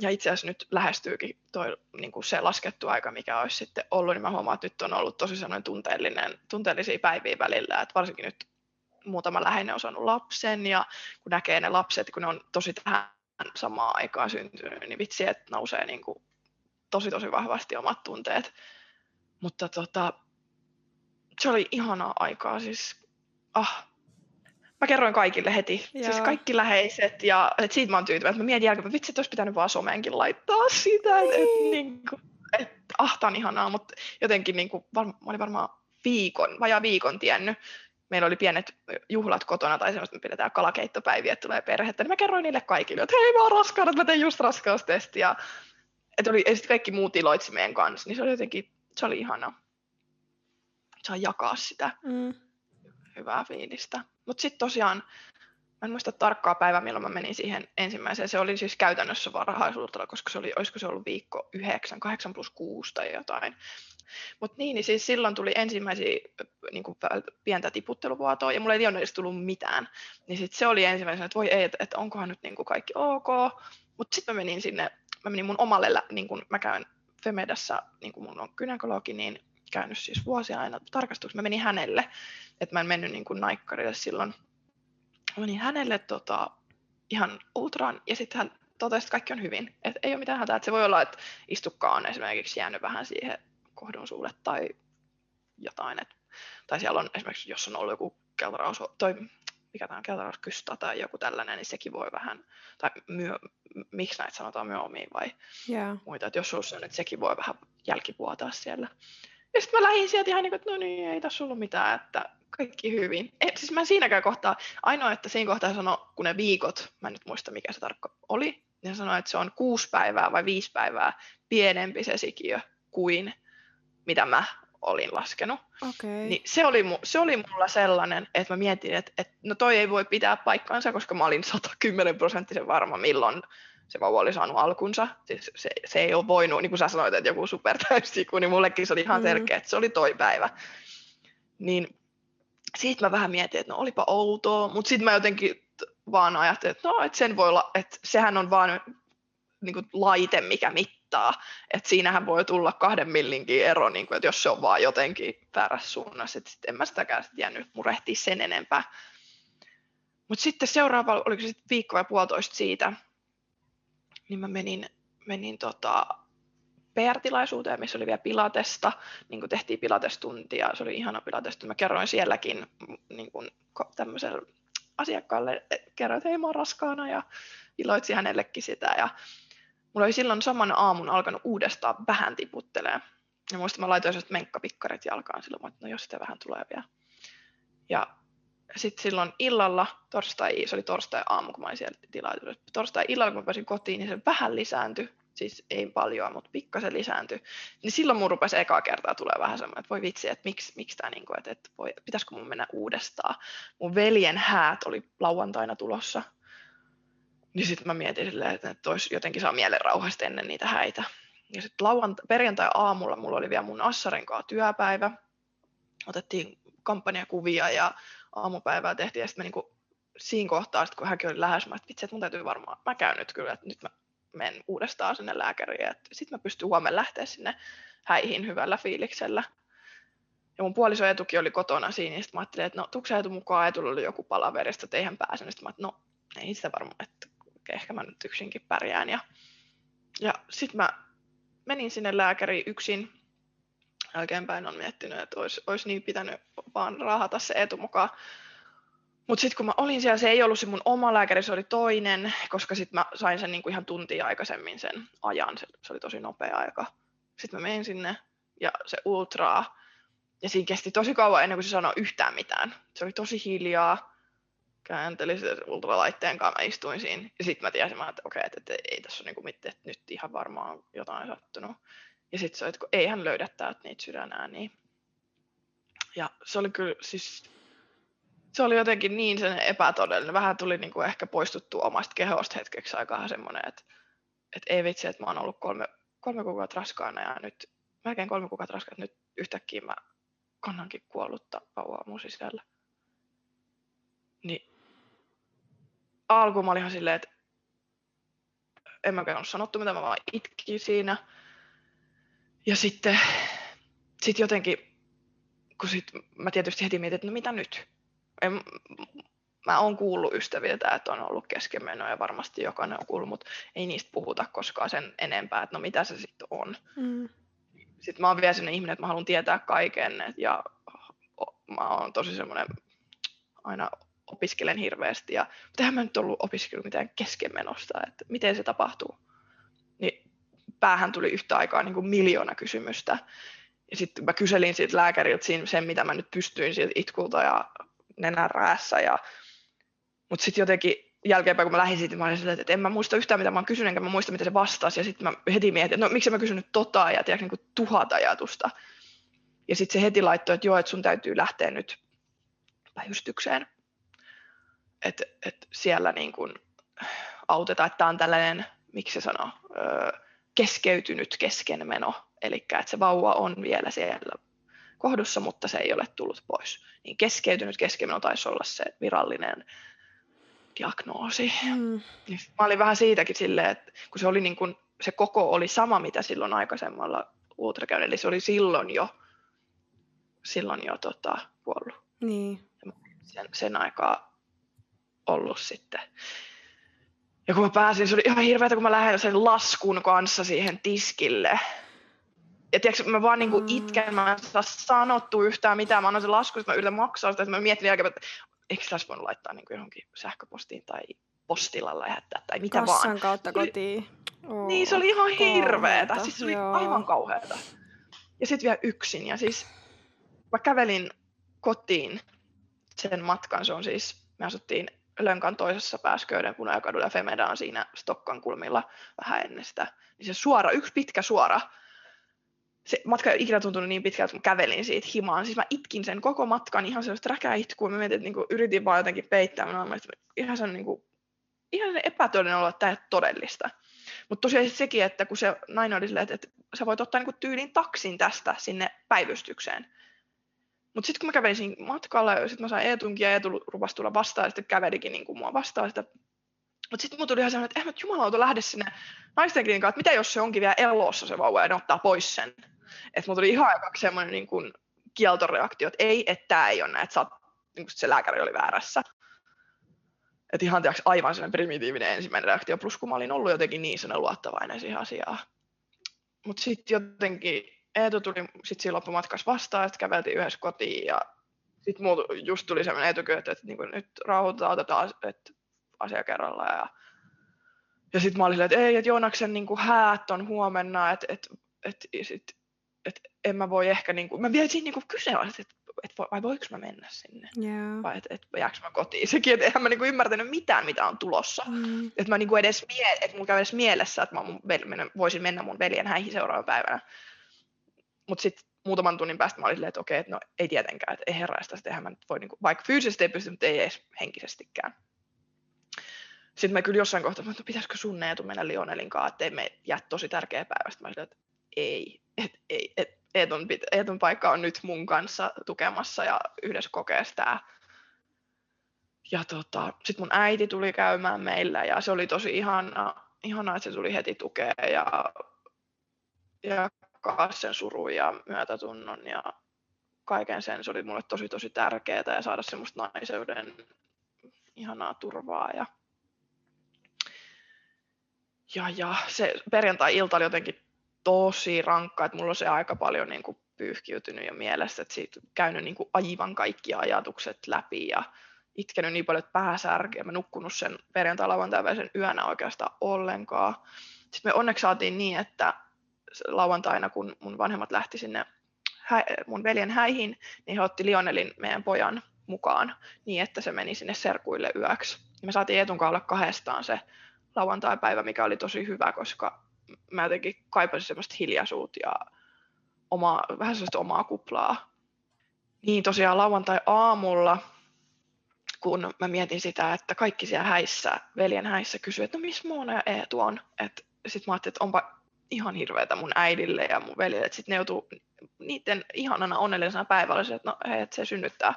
ja itse asiassa nyt lähestyykin toi, niin kuin se laskettu aika, mikä olisi sitten ollut, niin mä huomaan, että nyt on ollut tosi sellainen tunteellinen, tunteellisia päiviä välillä, että varsinkin nyt muutama läheinen on saanut lapsen ja kun näkee ne lapset, kun ne on tosi tähän samaan aikaan syntynyt, niin vitsi, että nousee niin kuin tosi tosi vahvasti omat tunteet. Mutta tota, se oli ihanaa aikaa, siis ah, mä kerroin kaikille heti, siis Joo. siis kaikki läheiset, ja et siitä mä oon tyytyväinen, että mä mietin jälkeen, että vitsi, että olisi pitänyt vaan someenkin laittaa sitä, että et, niin kuin, et, ah, tää on ihanaa, mutta jotenkin niin kuin, var, mä olin varmaan viikon, vajaa viikon tiennyt, meillä oli pienet juhlat kotona tai semmoista, me pidetään kalakeittopäiviä, että tulee perhettä, niin mä kerroin niille kaikille, että hei mä oon raskaana, että mä tein just raskaustesti, ja että oli, ja sitten kaikki muut iloitsi meidän kanssa, niin se oli jotenkin, se oli ihanaa saa jakaa sitä mm. hyvää fiilistä. Mutta sitten tosiaan, mä en muista tarkkaa päivää, milloin mä menin siihen ensimmäiseen. Se oli siis käytännössä varhaisuudella, koska se oli, olisiko se ollut viikko 9, 8 plus 6 tai jotain. Mutta niin, niin siis silloin tuli ensimmäisiä niin kuin pientä tiputteluvuotoa, ja mulla ei edes tullut mitään. Niin sitten se oli ensimmäisenä, että voi ei, että, että onkohan nyt niin kuin kaikki ok. Mutta sitten mä menin sinne, mä menin mun omalle, niin kuin mä käyn Femedassa, niin kuin mun on kynekologi, niin käynyt siis vuosia aina tarkastuksessa. Mä menin hänelle, että mä en mennyt niin kuin naikkarille silloin. Mä menin hänelle tota, ihan ultraan ja sitten hän totesi, että kaikki on hyvin. Että ei ole mitään hätää. Että se voi olla, että istukka on esimerkiksi jäänyt vähän siihen kohdun suulle tai jotain. Et, tai siellä on esimerkiksi, jos on ollut joku keltaraus, toi, mikä tämä on, keltarauskysta tai joku tällainen, niin sekin voi vähän, tai myö, miksi näitä sanotaan myöomiin vai yeah. muita. Että jos on sellainen, että sekin voi vähän jälkivuotaa siellä. Ja sitten mä lähdin sieltä ihan niin kuin, että no niin, ei tässä ollut mitään, että kaikki hyvin. Et, siis mä siinäkään kohtaa, ainoa, että siinä kohtaa sano, kun ne viikot, mä en nyt muista mikä se tarkka oli, niin sanoi, että se on kuusi päivää vai viisi päivää pienempi se sikiö kuin mitä mä olin laskenut. Okay. Niin se, oli, se oli mulla sellainen, että mä mietin, että, että no toi ei voi pitää paikkaansa, koska mä olin 110 prosenttisen varma, milloin se vauva oli saanut alkunsa. Siis se, se ei ole voinut, niin kuin sä sanoit, että joku supertäysiku, niin mullekin se oli ihan mm. selkeä, että se oli toi päivä. Niin siitä mä vähän mietin, että no olipa outoa, mutta sitten mä jotenkin vaan ajattelin, että no, että sen voi olla, että sehän on vaan niin kuin laite, mikä mittaa. Että siinähän voi tulla kahden millinkin ero, niin kuin, että jos se on vaan jotenkin väärässä suunnassa. Että sitten en mä sitäkään sit jäänyt murehtia sen enempää. Mutta sitten seuraava, oliko se sitten viikko vai puolitoista siitä, niin mä menin, menin tota, PR-tilaisuuteen, missä oli vielä pilatesta, niin kuin tehtiin pilatestuntia, se oli ihana pilatestunti. Mä kerroin sielläkin niin kuin tämmöiselle asiakkaalle, kerroin, että hei mä oon raskaana ja iloitsi hänellekin sitä. Ja mulla oli silloin saman aamun alkanut uudestaan vähän tiputtelee. Ja muistan, mä laitoin sellaiset menkkapikkarit jalkaan silloin, että no jos sitä vähän tulee vielä. Ja sitten silloin illalla, torstai, se oli torstai aamu, kun mä olin siellä tilaisuudessa. Torstai illalla, kun mä pääsin kotiin, niin se vähän lisääntyi. Siis ei paljon, mutta pikkasen lisääntyi. Niin silloin mun rupesi ekaa kertaa tulee vähän semmoinen, että voi vitsi, että miksi, miksi tämä, niin kuin, että, että voi, pitäisikö mun mennä uudestaan. Mun veljen häät oli lauantaina tulossa. Niin sitten mä mietin silleen, että, olisi jotenkin saa mielen rauhasta ennen niitä häitä. Ja sitten lauanta- perjantai-aamulla mulla oli vielä mun Assarin kanssa työpäivä. Otettiin kampanjakuvia ja aamupäivää tehtiin ja sitten mä niinku, siinä kohtaa, sit kun hänkin oli lähes, mä että vitsi, että mun täytyy varmaan, mä käyn nyt kyllä, että nyt mä menen uudestaan sinne lääkäriin, sitten mä pystyn huomenna lähteä sinne häihin hyvällä fiiliksellä. Ja mun puoliso Etukin oli kotona siinä, niin sitten mä ajattelin, että no tuuko Etu mukaan, Etulla oli joku palaverista, että eihän pääse. Niin sitten mä että no ei sitä varmaan, että ehkä mä nyt yksinkin pärjään. Ja, ja sitten mä menin sinne lääkäriin yksin. Jälkeenpäin on miettinyt, että olisi, olisi niin pitänyt vaan rahata se etu mukaan. Mutta sitten kun mä olin siellä, se ei ollut se mun oma lääkäri, se oli toinen, koska sitten mä sain sen niinku ihan tuntia aikaisemmin sen ajan, se, se oli tosi nopea aika. Sitten mä menin sinne ja se ultraa, ja siinä kesti tosi kauan ennen kuin se sanoi yhtään mitään. Se oli tosi hiljaa, käänteli se ultralaitteen kanssa, mä istuin siinä, ja sitten mä tiesin, että okei, okay, että, että ei tässä ole niinku mitään, että nyt ihan varmaan jotain sattunut. Ja sitten se oli, että ei hän löydä täältä niitä sydänääniä. Ja se oli kyllä siis se oli jotenkin niin sen epätodellinen. Vähän tuli niin kuin ehkä poistuttua omasta kehosta hetkeksi aikaa semmoinen, että, että ei vitsi, että mä oon ollut kolme, kolme kuukautta raskaana ja nyt, melkein kolme kuukautta raskaana, nyt yhtäkkiä mä kannankin kuollutta vauvaa mun sisällä. Niin alkuun mä olin ihan silleen, että en mä ole sanottu mitä, mä vaan itkin siinä. Ja sitten sit jotenkin, kun sit mä tietysti heti mietin, että no mitä nyt? en, mä oon kuullut ystäviltä, että on ollut keskenmenoja ja varmasti jokainen on kuullut, mutta ei niistä puhuta koskaan sen enempää, että no mitä se sitten on. Mm. Sitten mä oon vielä sellainen ihminen, että mä haluan tietää kaiken ja mä oon tosi semmoinen, aina opiskelen hirveästi ja eihän mä nyt ollut opiskellut mitään keskenmenosta, että miten se tapahtuu. Niin päähän tuli yhtä aikaa niin kuin miljoona kysymystä. Ja sitten mä kyselin siitä lääkäriltä sen, mitä mä nyt pystyin siitä itkulta ja nenän räässä. Ja... Mutta sitten jotenkin jälkeenpäin, kun mä lähdin siitä, mä olin silleen, että en mä muista yhtään, mitä mä oon kysynyt, enkä mä muista, mitä se vastasi. Ja sitten mä heti mietin, että no miksi mä kysynyt tota, ja tiedätkö, niin kuin tuhat ajatusta. Ja sitten se heti laittoi, että joo, että sun täytyy lähteä nyt päivystykseen. Että et siellä niin kuin autetaan, että tämä on tällainen, miksi se sanoo, keskeytynyt keskenmeno. Eli että se vauva on vielä siellä kohdussa, mutta se ei ole tullut pois. Niin keskeytynyt keskimeno taisi olla se virallinen diagnoosi. Mm. Niin mä olin vähän siitäkin silleen, että kun se, oli niin kuin, se koko oli sama, mitä silloin aikaisemmalla ultrakäynnillä, eli se oli silloin jo, silloin jo tota, kuollut. Niin. Sen, sen aikaa ollut sitten. Ja kun mä pääsin, se oli ihan hirveätä, kun mä lähdin sen laskun kanssa siihen tiskille ja tiedätkö, mä vaan niinku itken, mä en saa sanottu yhtään mitään, mä annan sen lasku, että mä yritän maksaa sitä, että mä mietin jälkeen, että eikö tässä voinut laittaa niinku johonkin sähköpostiin tai postilla lähettää tai mitä Kassan vaan. kautta kotiin. Oh, niin, se oli ihan hirveetä, siis se oli joo. aivan kauheata. Ja sitten vielä yksin, ja siis mä kävelin kotiin sen matkan, se on siis, me asuttiin Lönkan toisessa päässä Köyden punajakadulla ja Femeda on siinä Stokkan kulmilla vähän ennen sitä. Niin se suora, yksi pitkä suora se matka ei ikinä tuntunut niin pitkältä, kun kävelin siitä himaan. Siis mä itkin sen koko matkan ihan sellaista räkäitkua. Mä mietin, että niinku, yritin vaan jotenkin peittää. Mä olin, ihan sen, niinku, ihan sen epätodellinen olo, että tämä ei ole todellista. Mutta tosiaan sekin, että kun se nainen oli silleen, että, että sä voit ottaa niinku tyylin taksin tästä sinne päivystykseen. Mutta sitten kun mä kävelin ja sitten mä sain Eetunkin ja Eetu rupasi tulla vastaan, ja sitten kävelikin niinku mua vastaan sitä mutta sitten mun tuli ihan sellainen, että eh, jumalauta lähde sinne naisten klinikaan, että mitä jos se onkin vielä elossa se vauva ja ne ottaa pois sen. Että mulla tuli ihan aika semmoinen niin kuin kieltoreaktio, että ei, että tämä ei ole näin, että oot, niin kuin se lääkäri oli väärässä. että ihan tiiäks, aivan sellainen primitiivinen ensimmäinen reaktio, plus kun mä olin ollut jotenkin niin sellainen luottavainen siihen asiaan. Mutta sitten jotenkin Eetu tuli sit siinä loppumatkassa vastaan, että käveltiin yhdessä kotiin ja sitten muut just tuli sellainen etukyö, että, niin nyt rauhoitetaan, otetaan että asia kerrallaan. Ja, ja sitten mä olin silleen, että ei, että Joonaksen niin kuin häät on huomenna, että, että, että, että, että en mä voi ehkä, niin kuin, mä vielä siinä niin kuin kyseenalaisin, että että vai voiko mä mennä sinne? Yeah. Vai että et, jääkö mä kotiin? Sekin, että eihän mä niinku ymmärtänyt mitään, mitä on tulossa. Mm. Että mä niinku edes, mie- että mulla käy edes mielessä, että mä mun vel- voisin mennä mun veljen häihin seuraavana päivänä. Mutta sitten muutaman tunnin päästä mä olin silleen, että okei, että no ei tietenkään, että ei herraista, että eihän mä nyt voi, niinku, vaikka fyysisesti ei pysty, mutta ei edes henkisestikään. Sitten mä kyllä jossain kohtaa, että no, pitäisikö sun Neetu mennä Lionelin kanssa, että me jää tosi tärkeä päivä. Sitten mä olin, että ei, et, ei, et, Eetun, Eetun paikka on nyt mun kanssa tukemassa ja yhdessä kokee sitä. Ja tota, sitten mun äiti tuli käymään meillä ja se oli tosi ihana, ihana että se tuli heti tukea ja, ja sen surun ja myötätunnon ja kaiken sen. Se oli mulle tosi tosi tärkeää ja saada semmoista naiseuden ihanaa turvaa. Ja, ja, ja se perjantai-ilta oli jotenkin tosi rankka, että mulla on se aika paljon niin kuin pyyhkiytynyt jo mielessä, että siitä käynyt niin kuin aivan kaikki ajatukset läpi ja itkenyt niin paljon, että pääsärkeä. Mä nukkunut sen perjantai lauantai yönä oikeastaan ollenkaan. Sitten me onneksi saatiin niin, että lauantaina, kun mun vanhemmat lähti sinne mun veljen häihin, niin he otti Lionelin meidän pojan mukaan niin, että se meni sinne serkuille yöksi. Ja me saatiin Etun olla kahdestaan se lauantai-päivä, mikä oli tosi hyvä, koska mä jotenkin kaipasin semmoista hiljaisuutta ja oma, vähän sellaista omaa kuplaa. Niin tosiaan lauantai-aamulla, kun mä mietin sitä, että kaikki siellä häissä, veljen häissä kysyy, että no missä Moona ja Eetu on. Sitten mä ajattelin, että onpa ihan hirveätä mun äidille ja mun veljelle, sitten ne joutuu niiden ihanana onnellisena päivällä, että no hei, että se synnyttää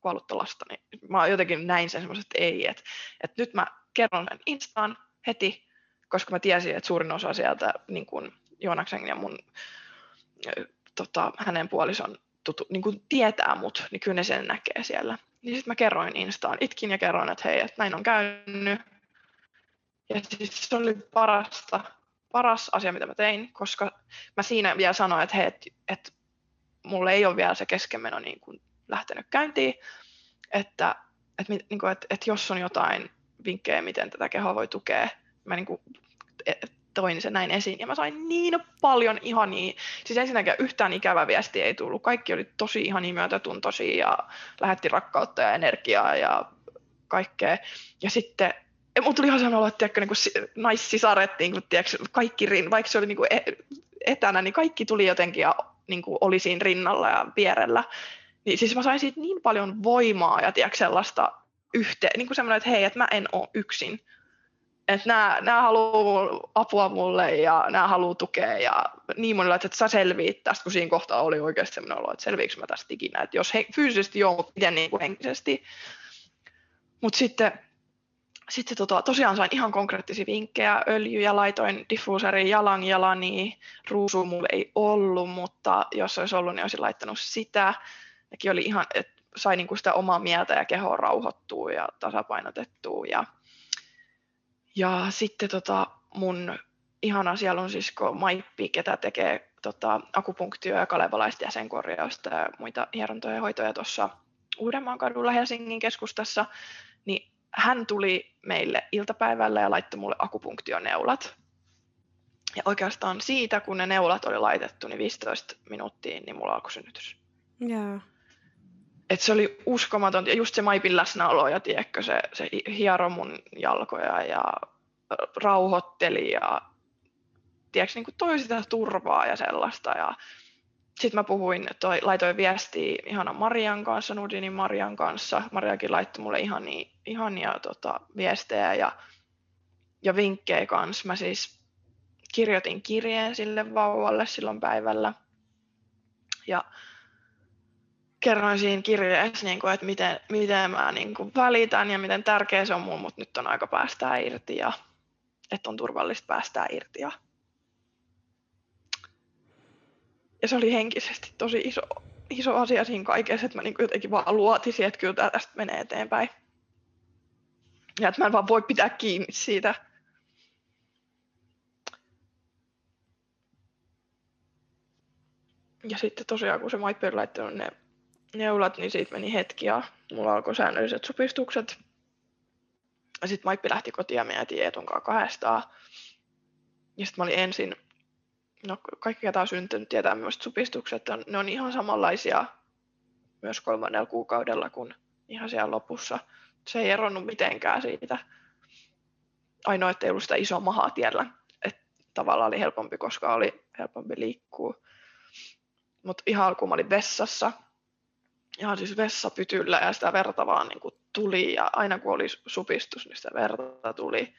kuollutta lasta, niin mä jotenkin näin sen semmoiset, että ei, että, että nyt mä kerron sen Instaan heti, koska mä tiesin, että suurin osa sieltä niin kuin Joonaksen ja mun, tota, hänen puolison tutu, niin kuin tietää mut, niin kyllä ne sen näkee siellä. Niin sitten mä kerroin Instaan, itkin ja kerroin, että hei, että näin on käynyt. Ja siis se oli parasta, paras asia, mitä mä tein, koska mä siinä vielä sanoin, että hei, että et, mulle ei ole vielä se keskenmeno niin kuin lähtenyt käyntiin, että et, niin kuin, et, et jos on jotain vinkkejä, miten tätä kehoa voi tukea, mä niin kuin toin sen näin esiin. Ja mä sain niin paljon ihania, siis ensinnäkin yhtään ikävä viesti ei tullut. Kaikki oli tosi ihania myötätuntoisia ja lähetti rakkautta ja energiaa ja kaikkea. Ja sitten mulla tuli ihan sellainen olo, että tiedätkö, niin kuin naissisaret, niin kuin, tiedätkö, kaikki, vaikka se oli niin kuin e, etänä, niin kaikki tuli jotenkin ja niin kuin oli siinä rinnalla ja vierellä. Niin, siis mä sain siitä niin paljon voimaa ja tiedätkö, sellaista yhteen, niin kuin semmoinen, että hei, että mä en ole yksin että nämä, nämä haluaa apua mulle ja nämä haluaa tukea ja niin monilla, että sä selviit tästä, kun siinä kohtaa oli oikeasti sellainen olo, että selviikö mä tästä ikinä, että jos he, fyysisesti joo, mutta miten niin kuin henkisesti. Mutta sitten, sitten tota, tosiaan sain ihan konkreettisia vinkkejä, öljyjä, laitoin diffuuserin jalanjalani, ruusu mulle ei ollut, mutta jos olisi ollut, niin olisin laittanut sitä. Nekin oli ihan, että sai niin kuin sitä omaa mieltä ja kehoa rauhoittua ja tasapainotettua ja ja sitten tota, mun ihana sielun sisko Maippi, ketä tekee tota, akupunktio- ja kalevalaista jäsenkorjausta ja muita hierontoja ja hoitoja tuossa Uudenmaan kadulla Helsingin keskustassa, hän tuli meille iltapäivällä ja laittoi mulle akupunktioneulat. Ja oikeastaan siitä, kun ne neulat oli laitettu, niin 15 minuuttia, niin mulla alkoi synnytys. Yeah. Et se oli uskomaton, ja just se Maipin läsnäolo, ja tiedätkö, se, se hiero mun jalkoja ja rauhoitteli ja tiedätkö, niin kuin toi sitä turvaa ja sellaista. Ja sitten mä puhuin, toi, laitoin viestiä ihana Marian kanssa, Nudinin Marian kanssa. Mariakin laittoi mulle ihania, ihania tota, viestejä ja, ja vinkkejä kanssa. Mä siis kirjoitin kirjeen sille vauvalle silloin päivällä. Ja kerroin siinä kirjeessä, niin kuin, että miten, miten mä niin kuin, välitän ja miten tärkeä se on mulle, mutta nyt on aika päästää irti ja että on turvallista päästää irti. Ja, ja se oli henkisesti tosi iso, iso asia siinä kaikessa, että mä niin jotenkin vaan luotisin, että kyllä tästä menee eteenpäin. Ja että mä en vaan voi pitää kiinni siitä. Ja sitten tosiaan, kun se Mike oli laittanut ne neulat, niin siitä meni hetki ja mulla alkoi säännölliset supistukset. Ja sitten Maippi lähti kotiin ja me jäätiin Eetun kanssa kahdestaan. Ja sitten mä olin ensin, no kaikki ketä on syntynyt tietää myös supistukset, on, ne on ihan samanlaisia myös kolmannella kuukaudella kuin ihan siellä lopussa. Se ei eronnut mitenkään siitä. Ainoa, että ei ollut sitä isoa mahaa tiellä. Että tavallaan oli helpompi, koska oli helpompi liikkua. Mutta ihan alkuun mä olin vessassa. Ihan siis vessapytyllä ja sitä verta vaan niin tuli. Ja aina kun oli supistus, niin sitä verta tuli.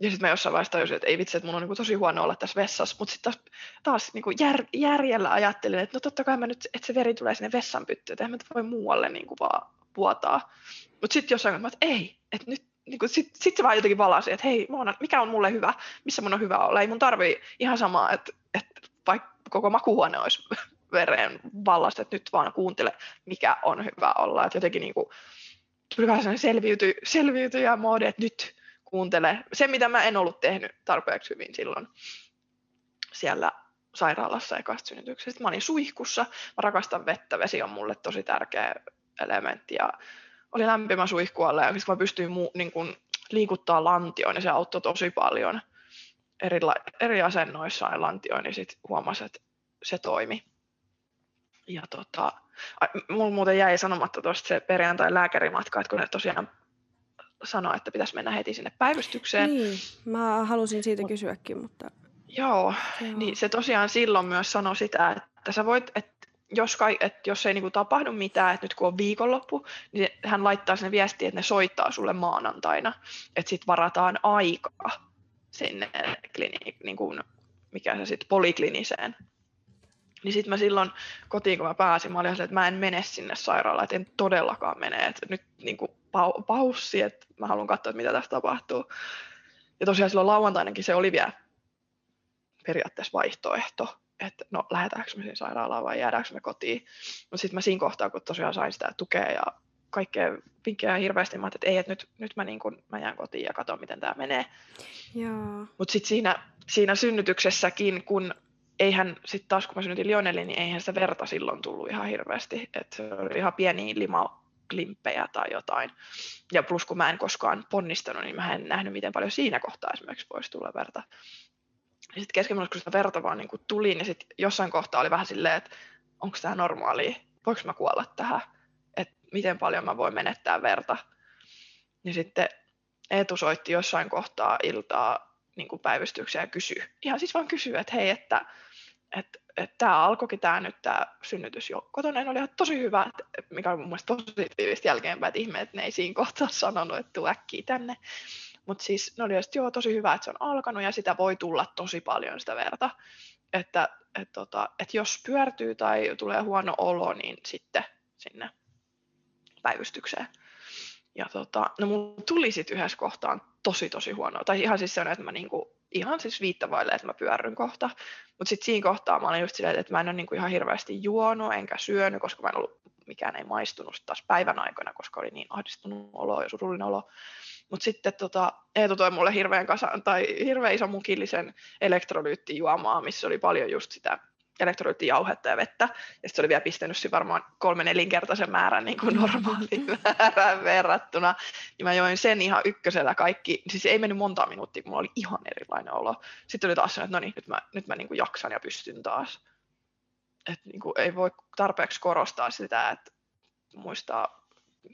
Ja sitten mä jossain vaiheessa tajusin, että ei vitsi, että mun on niin kuin tosi huono olla tässä vessassa. Mutta sitten taas, taas niin kuin jär, järjellä ajattelin, että no totta kai mä nyt, että se veri tulee sinne vessan pyttyyn, että mä voi muualle niin kuin vaan vuotaa. Mutta sitten jossain vaiheessa, että ei, että nyt niin kuin sit, se vaan jotenkin valasi, että hei, Moona, mikä on mulle hyvä, missä mun on hyvä olla. Ei mun tarvii ihan samaa, että, että vaikka koko makuhuone olisi veren vallasta, että nyt vaan kuuntele, mikä on hyvä olla. Että jotenkin niin kuin, tuli vähän sellainen selviyty, selviytyjä moodi, että nyt kuuntele. Se, mitä mä en ollut tehnyt tarpeeksi hyvin silloin siellä sairaalassa ekasta synnytyksestä. Mä olin suihkussa, mä rakastan vettä, vesi on mulle tosi tärkeä elementti ja oli lämpimä suihku alle ja kun mä pystyin muu, niin kun, liikuttaa lantioon, niin se auttoi tosi paljon eri, eri asennoissa ja lantioon, niin sitten huomasi, että se toimi. Ja tota, mulla muuten jäi sanomatta tuosta se perjantai lääkärimatka, että kun ne tosiaan sanoi, että pitäisi mennä heti sinne päivystykseen. Niin, mä halusin siitä kysyäkin, mutta... Joo, Joo. niin se tosiaan silloin myös sanoi sitä, että sä voit, että jos, kai, että jos ei niin kuin tapahdu mitään, että nyt kun on viikonloppu, niin hän laittaa sinne viestiä, että ne soittaa sulle maanantaina, että sitten varataan aikaa sinne klini, niin kuin, mikä se sitten polikliniseen. Niin sitten mä silloin kotiin, kun mä pääsin, mä olin että mä en mene sinne sairaalaan, että en todellakaan mene, että nyt niin kuin paussi, että mä haluan katsoa, että mitä tässä tapahtuu. Ja tosiaan silloin lauantainakin se oli vielä periaatteessa vaihtoehto, että no lähdetäänkö me sinne sairaalaan vai jäädäänkö me kotiin. Mutta sitten mä siinä kohtaa, kun tosiaan sain sitä tukea ja kaikkea vinkkejä hirveästi, mä että ei, että nyt, nyt mä, niin kun, mä jään kotiin ja katson, miten tämä menee. Mutta sitten siinä, siinä synnytyksessäkin, kun eihän sitten taas, kun mä synnytin Lionelin, niin eihän sitä verta silloin tullut ihan hirveästi. Että se oli ihan pieni lima, klimppejä tai jotain. Ja plus kun mä en koskaan ponnistanut, niin mä en nähnyt, miten paljon siinä kohtaa esimerkiksi voisi tulla verta. Ja sitten kesken kun sitä verta vaan niin tuli, niin sitten jossain kohtaa oli vähän silleen, että onko tämä normaalia, voiko mä kuolla tähän, että miten paljon mä voin menettää verta. Niin sitten Eetu soitti jossain kohtaa iltaa niin kuin päivystyksiä ja kysyi, ihan siis vaan kysyi, että hei, että, että että tämä alkoikin tämä nyt tämä synnytys jo kotona, oli ihan tosi hyvä, mikä on mun mielestä positiivista jälkeenpäin, että ihme, että ne ei siinä kohtaa sanonut, että tuu äkkiä tänne. Mutta siis ne oli että joo, tosi hyvä, että se on alkanut ja sitä voi tulla tosi paljon sitä verta. Että et tota, et jos pyörtyy tai tulee huono olo, niin sitten sinne päivystykseen. Ja tota, no mulla tuli sitten yhdessä kohtaan tosi tosi huono. Tai ihan siis se on, että mä niinku, ihan siis viittavaille, että mä pyörryn kohta. Mutta sitten siinä kohtaa mä olin just silleen, että mä en ole niinku ihan hirveästi juonut enkä syönyt, koska mä en ollut, mikään ei maistunut taas päivän aikana, koska oli niin ahdistunut olo ja surullinen olo. Mutta sitten tota, Eetu toi mulle hirveän, kasan, tai hirveän ison mukillisen elektrolyyttijuomaa, missä oli paljon just sitä elektrolyyttijauhetta ja vettä. Ja se oli vielä pistänyt siinä varmaan kolme nelinkertaisen määrän niin kuin normaaliin määrään verrattuna. Niin mä join sen ihan ykkösellä kaikki. Siis ei mennyt monta minuuttia, kun mulla oli ihan erilainen olo. Sitten oli taas se, että no niin, nyt mä, nyt mä niin kuin jaksan ja pystyn taas. Että niin kuin ei voi tarpeeksi korostaa sitä, että muistaa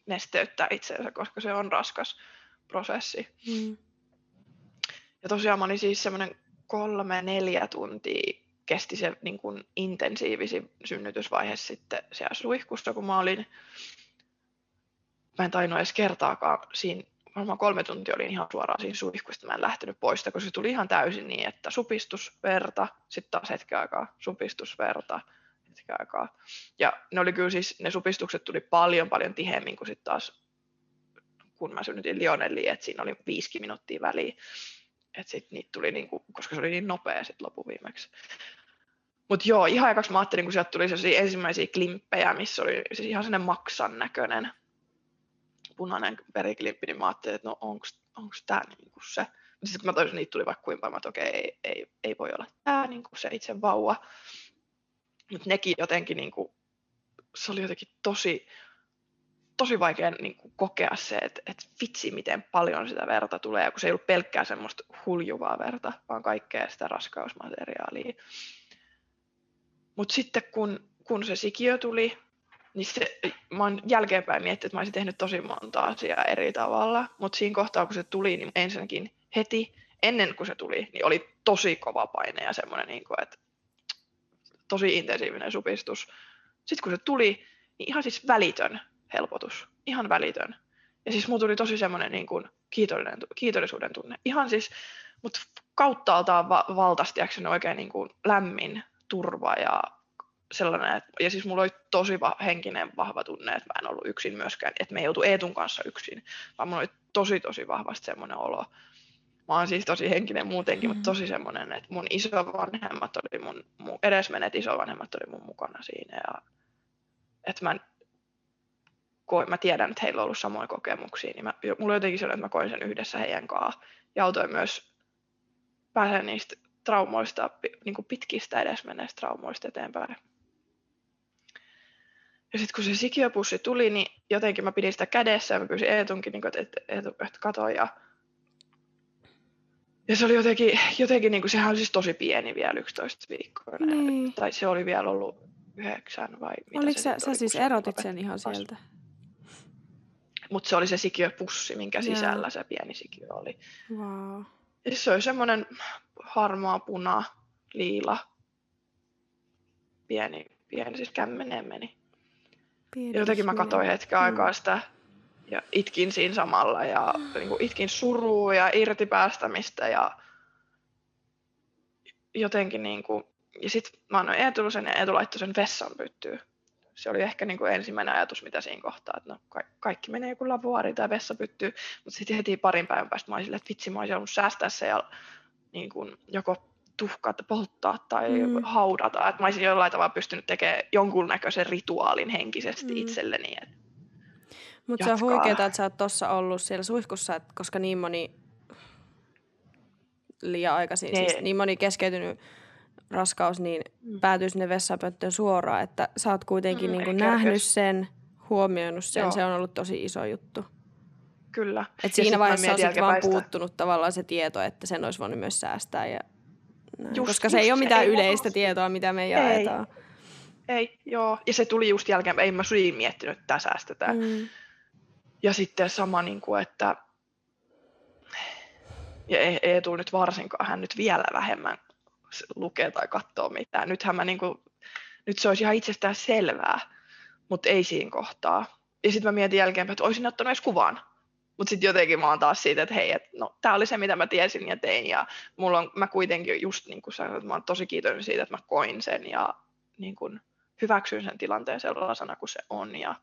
nesteyttää itseensä, koska se on raskas prosessi. Mm. Ja tosiaan mä olin siis semmoinen kolme, neljä tuntia kesti se niin kuin intensiivisin synnytysvaihe sitten siellä suihkussa, kun mä olin, mä en tainnut edes kertaakaan siinä, varmaan kolme tuntia olin ihan suoraan siinä suihkusta, mä en lähtenyt pois, kun se tuli ihan täysin niin, että supistusverta, sitten taas hetken aikaa supistusverta, hetken aikaa. Ja ne oli kyllä siis, ne supistukset tuli paljon paljon tiheemmin kuin sitten taas kun mä synnytin Lionelli, että siinä oli viisi minuuttia väliä. Että sitten niitä tuli, niinku, koska se oli niin nopea sitten loppuviimeksi. Mutta joo, ihan aikaksi mä ajattelin, kun sieltä tuli sellaisia ensimmäisiä klimppejä, missä oli siis ihan sellainen maksan näköinen punainen veriklimppi, niin mä ajattelin, että no onks tää niinku se. Mutta sitten kun mä toisin, niitä tuli vaikka kuinka paljon, että okei, ei, ei, ei voi olla tää niinku se itse vauva. Mutta nekin jotenkin, niinku, se oli jotenkin tosi, tosi vaikea niin kuin, kokea se, että, että vitsi miten paljon sitä verta tulee, kun se ei ollut pelkkää semmoista huljuvaa verta, vaan kaikkea sitä raskausmateriaalia. Mutta sitten kun, kun se sikiö tuli, niin se, mä oon jälkeenpäin miettinyt, että mä olisin tehnyt tosi monta asiaa eri tavalla, mutta siinä kohtaa kun se tuli, niin ensinnäkin heti ennen kuin se tuli, niin oli tosi kova paine ja semmoinen, niin kuin, että tosi intensiivinen supistus. Sitten kun se tuli, niin ihan siis välitön helpotus, ihan välitön. Ja siis mulla tuli tosi semmoinen niin kuin kiitollinen, kiitollisuuden tunne. Ihan siis, mutta kauttaaltaan va- valtasti oikein niin kuin lämmin turva ja sellainen, että, ja siis mulla oli tosi va- henkinen vahva tunne, että mä en ollut yksin myöskään, että me ei joutu Eetun kanssa yksin, vaan mulla oli tosi tosi vahvasti semmoinen olo. Mä oon siis tosi henkinen muutenkin, mm-hmm. mutta tosi semmoinen, että mun isovanhemmat oli mun, mun edesmenet isovanhemmat oli mun mukana siinä ja että mä, koin, mä tiedän, että heillä on ollut samoja kokemuksia, niin mä, mulla oli jotenkin sellainen, että mä koin sen yhdessä heidän kanssa ja autoin myös pääsen niistä traumoista, niin kuin pitkistä edesmenneistä traumoista eteenpäin. Ja sitten kun se sikiöpussi tuli, niin jotenkin mä pidin sitä kädessä ja mä pyysin Eetunkin, niin että, että, että, että kato. Ja, ja se oli jotenkin, jotenkin niin kuin, sehän oli siis tosi pieni vielä 11 viikkoa. Niin. Tai se oli vielä ollut yhdeksän vai mitä Oliko se, sä, sä siis erotit sen ihan sieltä? Mutta se oli se sikiöpussi, minkä sisällä ja. se pieni sikiö oli. Wow. Ja se oli semmoinen harmaa, puna, liila, pieni, pieni siis kämmeneen meni. Pieni jotenkin mä katsoin hetken mm. aikaa sitä ja itkin siinä samalla ja niin kuin itkin surua ja irtipäästämistä ja jotenkin niin kuin, ja sitten mä annoin Eetulle sen ja Eetu laittoi sen vessan pyttyyn. Se oli ehkä niin kuin ensimmäinen ajatus, mitä siinä kohtaa, että no, ka- kaikki menee joku lavuaari tai vessapyttyy, mutta sitten heti parin päivän päästä mä olin silleen, että vitsi, mä olisin ollut säästää se ja niin kuin, joko tuhkaa polttaa tai mm. haudata. Että mä olisin jollain tavalla pystynyt tekemään jonkunnäköisen rituaalin henkisesti mm. itselleni. Mutta se on huikeaa, että sä oot tossa ollut siellä suihkussa, et koska niin moni liian aikaisin, ne. siis niin moni keskeytynyt raskaus, niin mm. päätyy sinne vessapönttöön suoraan, että sä oot kuitenkin mm, niin kuin nähnyt sen, huomioinut sen, Joo. se on ollut tosi iso juttu. Kyllä. Et siinä vaiheessa on sitten vaan puuttunut tavallaan se tieto, että sen olisi voinut myös säästää ja Just, koska se just, ei ole mitään ei yleistä ollut. tietoa, mitä me jaetaan. Ei, ei, joo. Ja se tuli just jälkeen, ei mä suin miettinyt, että tämä säästetään. Mm. Ja sitten sama, niin kuin, että ja ei, ei tule nyt varsinkaan, hän nyt vielä vähemmän lukee tai katsoo mitään. Nythän mä niin kuin, nyt se olisi ihan itsestään selvää, mutta ei siinä kohtaa. Ja sitten mä mietin jälkeenpäin, että olisin ottanut edes kuvan. Mutta sitten jotenkin mä oon taas siitä, että hei, et, no, tämä oli se, mitä mä tiesin ja tein. Ja mulla on, mä kuitenkin just niin kuin sanoin, että mä oon tosi kiitollinen siitä, että mä koin sen ja niin kuin, hyväksyn sen tilanteen sellaisena kuin se on. Ja,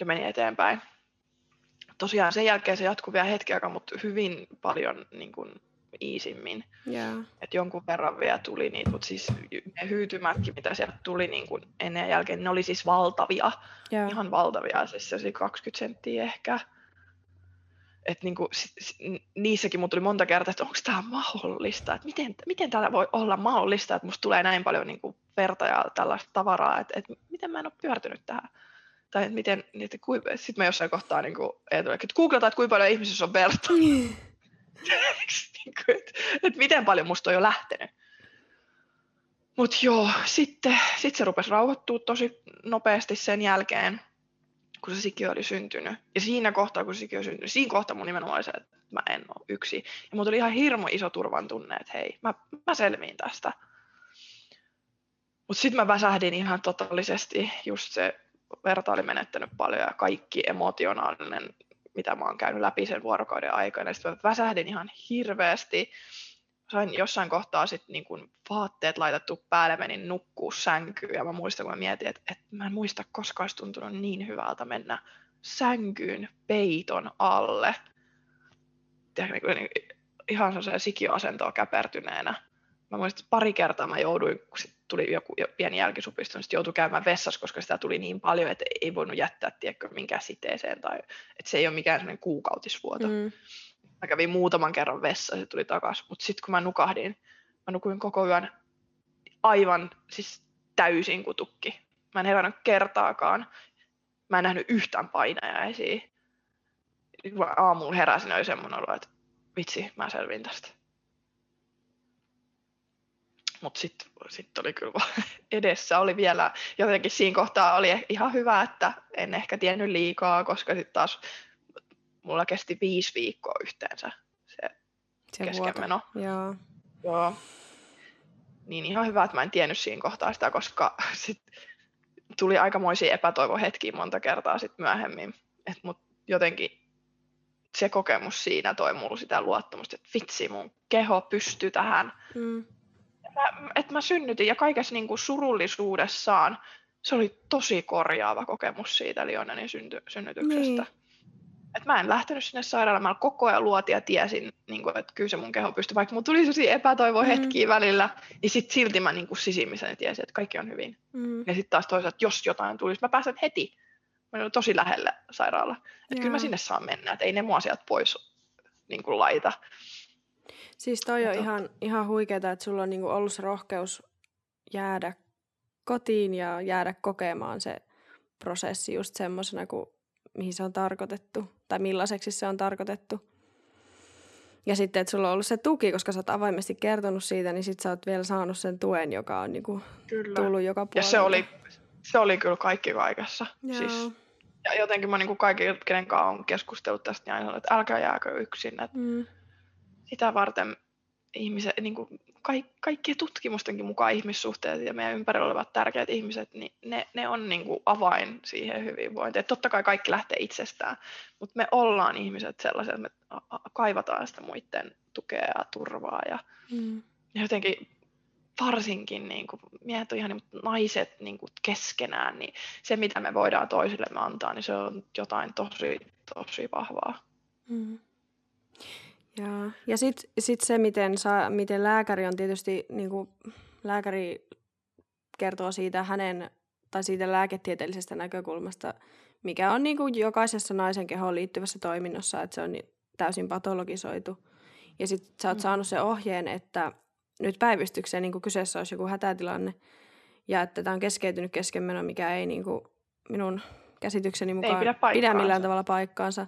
ja meni eteenpäin. Tosiaan sen jälkeen se jatkui vielä hetki mutta hyvin paljon niin kuin, iisimmin. Yeah. Että jonkun verran vielä tuli niitä, mutta siis ne hyytymätkin, mitä sieltä tuli niin kuin ennen ja jälkeen, ne oli siis valtavia. Yeah. Ihan valtavia, siis se oli 20 senttiä ehkä. Että niin kuin, niissäkin mun tuli monta kertaa, että onko tämä mahdollista, että miten, miten tämä voi olla mahdollista, että musta tulee näin paljon niin kuin verta ja tällaista tavaraa, että, että miten mä en ole pyörtynyt tähän. Tai että miten, että sitten mä jossain kohtaa niin kuin, että googletaan, että kuinka paljon ihmisissä on verta. Niinku, että et miten paljon musta on jo lähtenyt. Mutta joo, sitten sit se rupesi rauhoittua tosi nopeasti sen jälkeen, kun se sikiö oli syntynyt. Ja siinä kohtaa, kun se sikiö oli syntynyt, siinä kohtaa mun nimenomaan oli se, että mä en ole yksi. Ja mulla tuli ihan hirmu iso turvan tunne, että hei, mä, mä selviin tästä. Mutta sitten mä väsähdin ihan totaalisesti, just se verta oli menettänyt paljon ja kaikki emotionaalinen mitä mä oon käynyt läpi sen vuorokauden aikana. Sitten mä väsähdin ihan hirveästi. Sain jossain kohtaa sitten niin kun vaatteet laitettu päälle, menin nukkuu sänkyyn ja mä muistan, kun mä mietin, että, että mä en muista koskaan olisi tuntunut niin hyvältä mennä sänkyyn peiton alle. Tiedätkö, niin kuin, ihan sellaiseen sikioasentoon käpertyneenä. Mä muistan, että pari kertaa mä jouduin, sit tuli joku pieni jälkisupistus, sitten joutui käymään vessassa, koska sitä tuli niin paljon, että ei voinut jättää, tiedätkö, minkään siteeseen, tai että se ei ole mikään sellainen kuukautisvuoto. Mm. Mä kävin muutaman kerran vessa, se tuli takaisin, mutta sitten kun mä nukahdin, mä nukuin koko yön aivan siis täysin kutukki. Mä en herännyt kertaakaan. Mä en nähnyt yhtään painajaisia. Kun aamulla heräsin, oli semmoinen olo, että vitsi, mä selvin tästä. Mutta sitten sit oli kyllä edessä oli vielä, jotenkin siinä kohtaa oli ihan hyvä, että en ehkä tiennyt liikaa, koska sitten taas mulla kesti viisi viikkoa yhteensä se, se keskenmeno. Joo. Joo. Niin ihan hyvä, että mä en tiennyt siinä kohtaa sitä, koska sit tuli aikamoisia epätoivohetkiä monta kertaa sit myöhemmin. Et mut jotenkin se kokemus siinä toi mulle sitä luottamusta, että vitsi, mun keho pystyy tähän. Mm. Että mä synnytin ja kaikessa niinku surullisuudessaan se oli tosi korjaava kokemus siitä Lionenin synty, synnytyksestä. Niin. Et mä en lähtenyt sinne sairaalaan, mä koko ajan luotin ja tiesin, niin kuin, että kyllä se mun keho pystyy, vaikka mun tuli sellaisia epätoivohetkiä mm. välillä, niin sit silti mä niin kuin sisimmissäni tiesin, että kaikki on hyvin. Mm. Ja sitten taas toisaalta, jos jotain tulisi, mä pääsen heti. Mä olin tosi lähellä sairaala. Että kyllä mä sinne saan mennä, että ei ne mua sieltä pois niin kuin laita. Siis toi on ihan, ihan huikeeta, että sulla on niin kuin ollut se rohkeus jäädä kotiin ja jäädä kokemaan se prosessi just semmoisena, kuin mihin se on tarkoitettu tai millaiseksi se on tarkoitettu. Ja sitten, että sulla on ollut se tuki, koska sä oot avoimesti kertonut siitä, niin sit sä oot vielä saanut sen tuen, joka on niinku kyllä. tullut joka puolelta. Ja se oli, se oli kyllä kaikki kaikessa. Siis, ja jotenkin mä niinku kaikki, kenen kanssa on keskustellut tästä, niin aina että älkää jääkö yksin. Että mm. Sitä varten ihmiset, niin kuin kaik, kaikkien tutkimustenkin mukaan ihmissuhteet ja meidän ympärillä olevat tärkeät ihmiset, niin ne, ne on niin kuin avain siihen hyvinvointiin. Että totta kai kaikki lähtee itsestään, mutta me ollaan ihmiset sellaisia, että me kaivataan sitä muiden tukea ja turvaa. Ja, mm. ja jotenkin varsinkin niin kuin, miehet on ihan niin, naiset niin kuin keskenään, niin se mitä me voidaan toisillemme antaa, niin se on jotain tosi, tosi vahvaa. Mm. Ja, ja sitten sit se, miten, saa, miten lääkäri on tietysti, niin kuin, lääkäri kertoo siitä hänen, tai siitä lääketieteellisestä näkökulmasta, mikä on niin kuin jokaisessa naisen kehoon liittyvässä toiminnossa, että se on täysin patologisoitu. Ja sitten sä oot mm. saanut sen ohjeen, että nyt päivystykseen niin kuin kyseessä olisi joku hätätilanne, ja että tämä on keskeytynyt keskenmeno, mikä ei niin kuin minun käsitykseni mukaan ei pidä, pidä millään tavalla paikkaansa.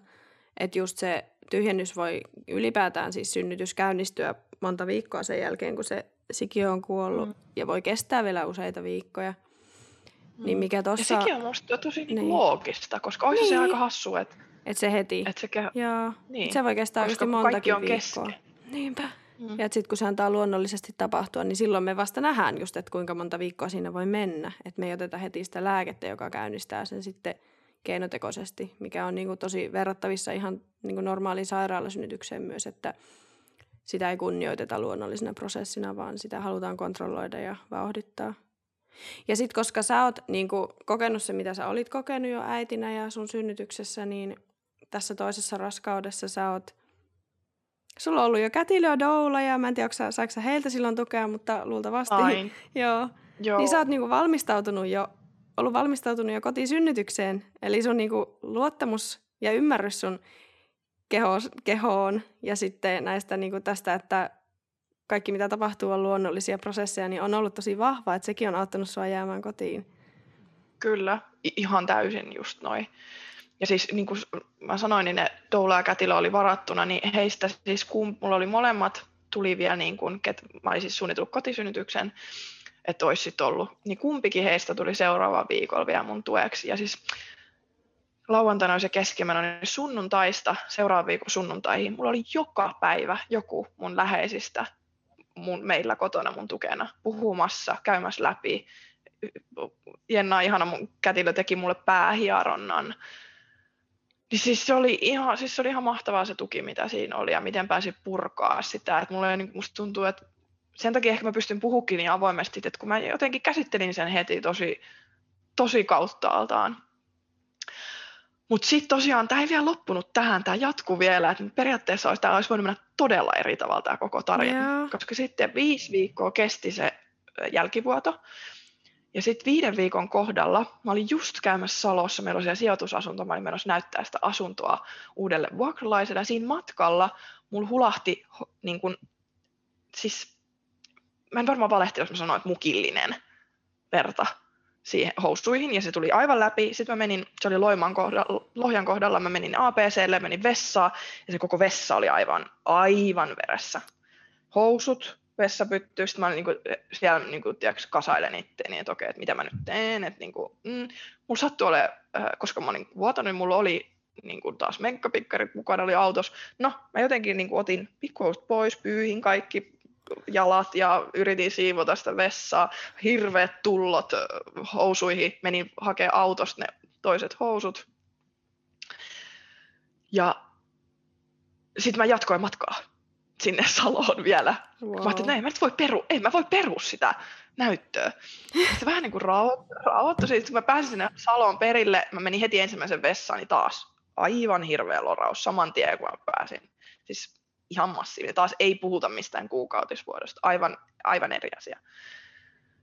Että just se tyhjennys voi ylipäätään siis synnytys käynnistyä monta viikkoa sen jälkeen, kun se sikiö on kuollut mm. ja voi kestää vielä useita viikkoja. Mm. Niin mikä tossa... Ja sekin on musta tosi niin. loogista, koska olisi niin. se aika hassu, että... Että se heti. Et se, ke... Joo. Niin. se voi kestää koska montakin on viikkoa. Kesken. Niinpä. Mm. Ja sitten kun se antaa luonnollisesti tapahtua, niin silloin me vasta nähdään just, että kuinka monta viikkoa siinä voi mennä. Että me ei oteta heti sitä lääkettä, joka käynnistää sen sitten – keinotekoisesti, mikä on niin kuin tosi verrattavissa ihan niin kuin normaaliin sairaalasynnytykseen myös, että sitä ei kunnioiteta luonnollisena prosessina, vaan sitä halutaan kontrolloida ja vauhdittaa. Ja sitten koska sä oot niin kuin, kokenut se, mitä sä olit kokenut jo äitinä ja sun synnytyksessä, niin tässä toisessa raskaudessa sä oot Sulla on ollut jo kätilö doula ja mä en tiedä, sä, saiko sä heiltä silloin tukea, mutta luultavasti. Ain. Joo. Joo. Niin sä oot niinku valmistautunut jo ollut valmistautunut jo kotisynnytykseen. Eli sun niinku luottamus ja ymmärrys sun keho, kehoon ja sitten näistä niinku tästä, että kaikki mitä tapahtuu on luonnollisia prosesseja, niin on ollut tosi vahva, että sekin on auttanut sua jäämään kotiin. Kyllä, ihan täysin just noin. Ja siis niin kuin mä sanoin, niin ne doula ja kätilö oli varattuna, niin heistä siis kun mulla oli molemmat, tuli vielä niin kuin, ket, mä olin siis suunnitellut kotisynnytyksen, että olisi sit ollut, niin kumpikin heistä tuli seuraava viikolla vielä mun tueksi. Ja siis lauantaina oli se niin sunnuntaista seuraavan viikon sunnuntaihin mulla oli joka päivä joku mun läheisistä mun, meillä kotona mun tukena puhumassa, käymässä läpi. Jenna ihana mun kätilö teki mulle päähieronnan. Niin siis se oli ihan, siis se oli ihan mahtavaa se tuki, mitä siinä oli ja miten pääsi purkaa sitä. Että mulle niin, musta tuntuu, että sen takia ehkä mä pystyn puhukin niin avoimesti, että kun mä jotenkin käsittelin sen heti tosi, tosi kauttaaltaan. Mutta sitten tosiaan tämä ei vielä loppunut tähän, tämä jatkuu vielä, että periaatteessa olisi, tämä olisi voinut mennä todella eri tavalla tämä koko tarina, yeah. koska sitten viisi viikkoa kesti se jälkivuoto. Ja sitten viiden viikon kohdalla, mä olin just käymässä Salossa, meillä oli siellä sijoitusasunto, mä olin menossa näyttää sitä asuntoa uudelle vuokralaiselle. Ja siinä matkalla mulla hulahti, niin kun, siis mä en varmaan valehtele, jos mä sanoin, että mukillinen verta siihen housuihin ja se tuli aivan läpi. Sitten mä menin, se oli Loiman kohdalla, Lohjan kohdalla, mä menin ABClle, menin vessaan ja se koko vessa oli aivan, aivan veressä. Housut, vessapytty, sitten mä olin niinku, siellä niinku, tiiäks, kasailen itteeni, että okei, että mitä mä nyt teen, että niinku, mm, mulla sattui ole, äh, koska mä olin vuotanut, niin mulla oli niinku, taas menkkapikkarit mukana, oli autos. No, mä jotenkin niinku, otin pikkuhousut pois, pyyhin kaikki jalat ja yritin siivota sitä vessaa. Hirveät tullot housuihin. Menin hakemaan autosta ne toiset housut. Ja sitten mä jatkoin matkaa sinne Saloon vielä. Wow. Mä ajattelin, että no, mä nyt voi peru, ei mä voi peru sitä näyttöä. Sitten vähän niin kuin rauhoittui. Sitten mä pääsin sinne Saloon perille, mä menin heti ensimmäisen vessaani taas. Aivan hirveä loraus saman tien, kun mä pääsin. Siis ihan massiivinen. Taas ei puhuta mistään kuukautisvuodosta, aivan, aivan eri asia.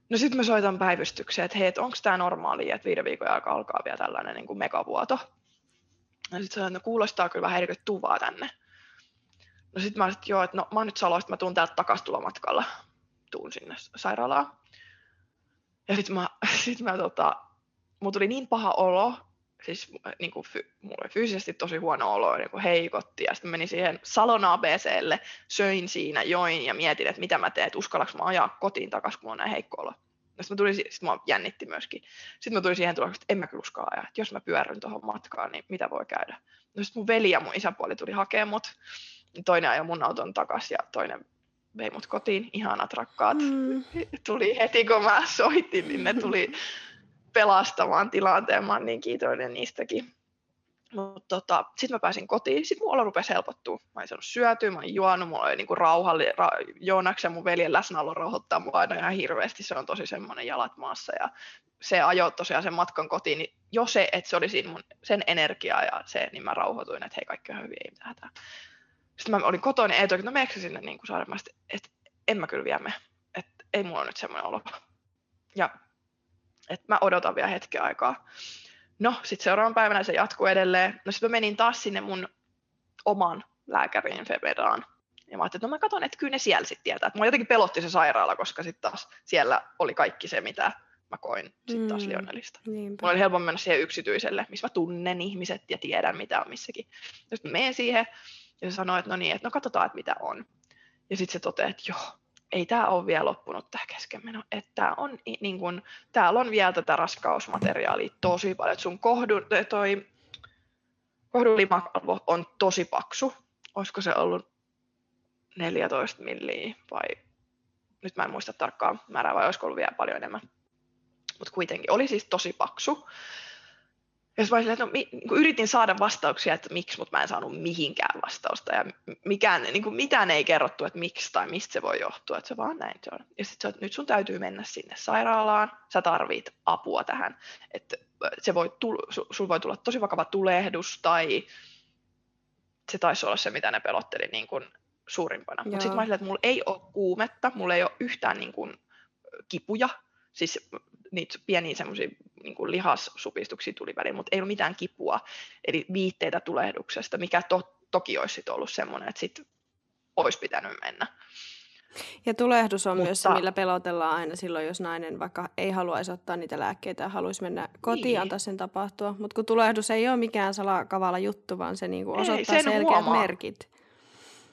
No sitten mä soitan päivystykseen, että hei, et onko tämä normaali, että viiden viikon jälkeen alkaa vielä tällainen niin kuin megavuoto. Ja sitten sanoin, että no kuulostaa kyllä vähän eri tuvaa tänne. No sitten mä olisin, että joo, että no mä oon nyt Saloista, mä tuun täältä takaisin tulomatkalla. Tuun sinne sairaalaan. Ja sitten mä, sit mä tota, mulla tuli niin paha olo, siis niin kuin, mulla oli fyysisesti tosi huono olo, niin kuin heikotti, ja sitten menin siihen Salon ABClle, söin siinä, join ja mietin, että mitä mä teen, että uskallaks mä ajaa kotiin takaisin, kun on näin heikko olo. Sitten mä, tulin, sitten mä jännitti myöskin. Sitten mä tulin siihen tulokseen, että en mä kyllä uskalla ajaa, että jos mä pyörryn tuohon matkaan, niin mitä voi käydä. No sitten mun veli ja mun isäpuoli tuli hakemaan mut, toinen ajoi mun auton takaisin ja toinen vei mut kotiin, ihanat rakkaat. Mm. Tuli heti kun mä soitin, niin ne tuli pelastamaan tilanteen. Mä oon niin kiitollinen niistäkin. Mutta tota, sitten mä pääsin kotiin, sitten mun olo rupesi helpottua. Mä olin saanut syötyä, mä olin juonut, mulla oli niinku rauhalli, ra, Joonaksi ja mun veljen läsnäolo rauhoittaa mua aina ihan hirveästi. Se on tosi semmoinen jalat maassa ja se ajoi tosiaan sen matkan kotiin, niin jo se, että se oli siinä mun, sen energiaa ja se, niin mä rauhoituin, että hei kaikki on hyvin, ei mitään hätää. Sitten mä olin kotona ja Eetu, että no meneekö sinne niin kuin saada, että en mä kyllä vielä me, että ei mulla nyt semmoinen olo. Ja että mä odotan vielä hetken aikaa. No, sitten seuraavan päivänä se jatkuu edelleen. No sitten mä menin taas sinne mun oman lääkäriin Feberaan. Ja mä ajattelin, että no mä katson, että kyllä ne siellä sitten tietää. Mua jotenkin pelotti se sairaala, koska sitten taas siellä oli kaikki se, mitä mä koin sitten taas mm, Lionelista. Niinpä. Mulla oli helpompi mennä siihen yksityiselle, missä mä tunnen ihmiset ja tiedän, mitä on missäkin. Ja sitten menen siihen ja se sanoo, että no niin, että no katsotaan, että mitä on. Ja sitten se toteaa, että joo, ei tämä ole vielä loppunut tämä keskenmeno, että on, niin kun, täällä on vielä tätä raskausmateriaalia tosi paljon, että sun kohdu, toi, kohdulimakalvo on tosi paksu, olisiko se ollut 14 milliä vai nyt mä en muista tarkkaan määrää vai olisiko ollut vielä paljon enemmän, mutta kuitenkin oli siis tosi paksu jos mä että no, mi, niin yritin saada vastauksia, että miksi, mutta mä en saanut mihinkään vastausta. Ja mikään, niin kuin mitään ei kerrottu, että miksi tai mistä se voi johtua. Että se vaan näin se on. Ja sitten nyt sun täytyy mennä sinne sairaalaan. Sä tarvit apua tähän. Että se voi tulla, sul voi tulla tosi vakava tulehdus tai se taisi olla se, mitä ne pelotteli niin kuin suurimpana. Mutta sitten mä ajattelin, että mulla ei ole kuumetta, mulla ei ole yhtään niin kuin kipuja. Siis niitä pieniä semmoisia niin lihassupistuksia tuli väliin, mutta ei ollut mitään kipua, eli viitteitä tulehduksesta, mikä to, toki olisi sit ollut semmoinen, että sitten olisi pitänyt mennä. Ja tulehdus on Mutta... myös se, millä pelotellaan aina silloin, jos nainen vaikka ei haluaisi ottaa niitä lääkkeitä ja haluaisi mennä kotiin niin. antaa sen tapahtua. Mutta kun tulehdus ei ole mikään salakavala juttu, vaan se niinku osoittaa ei, selkeät huomaa. merkit.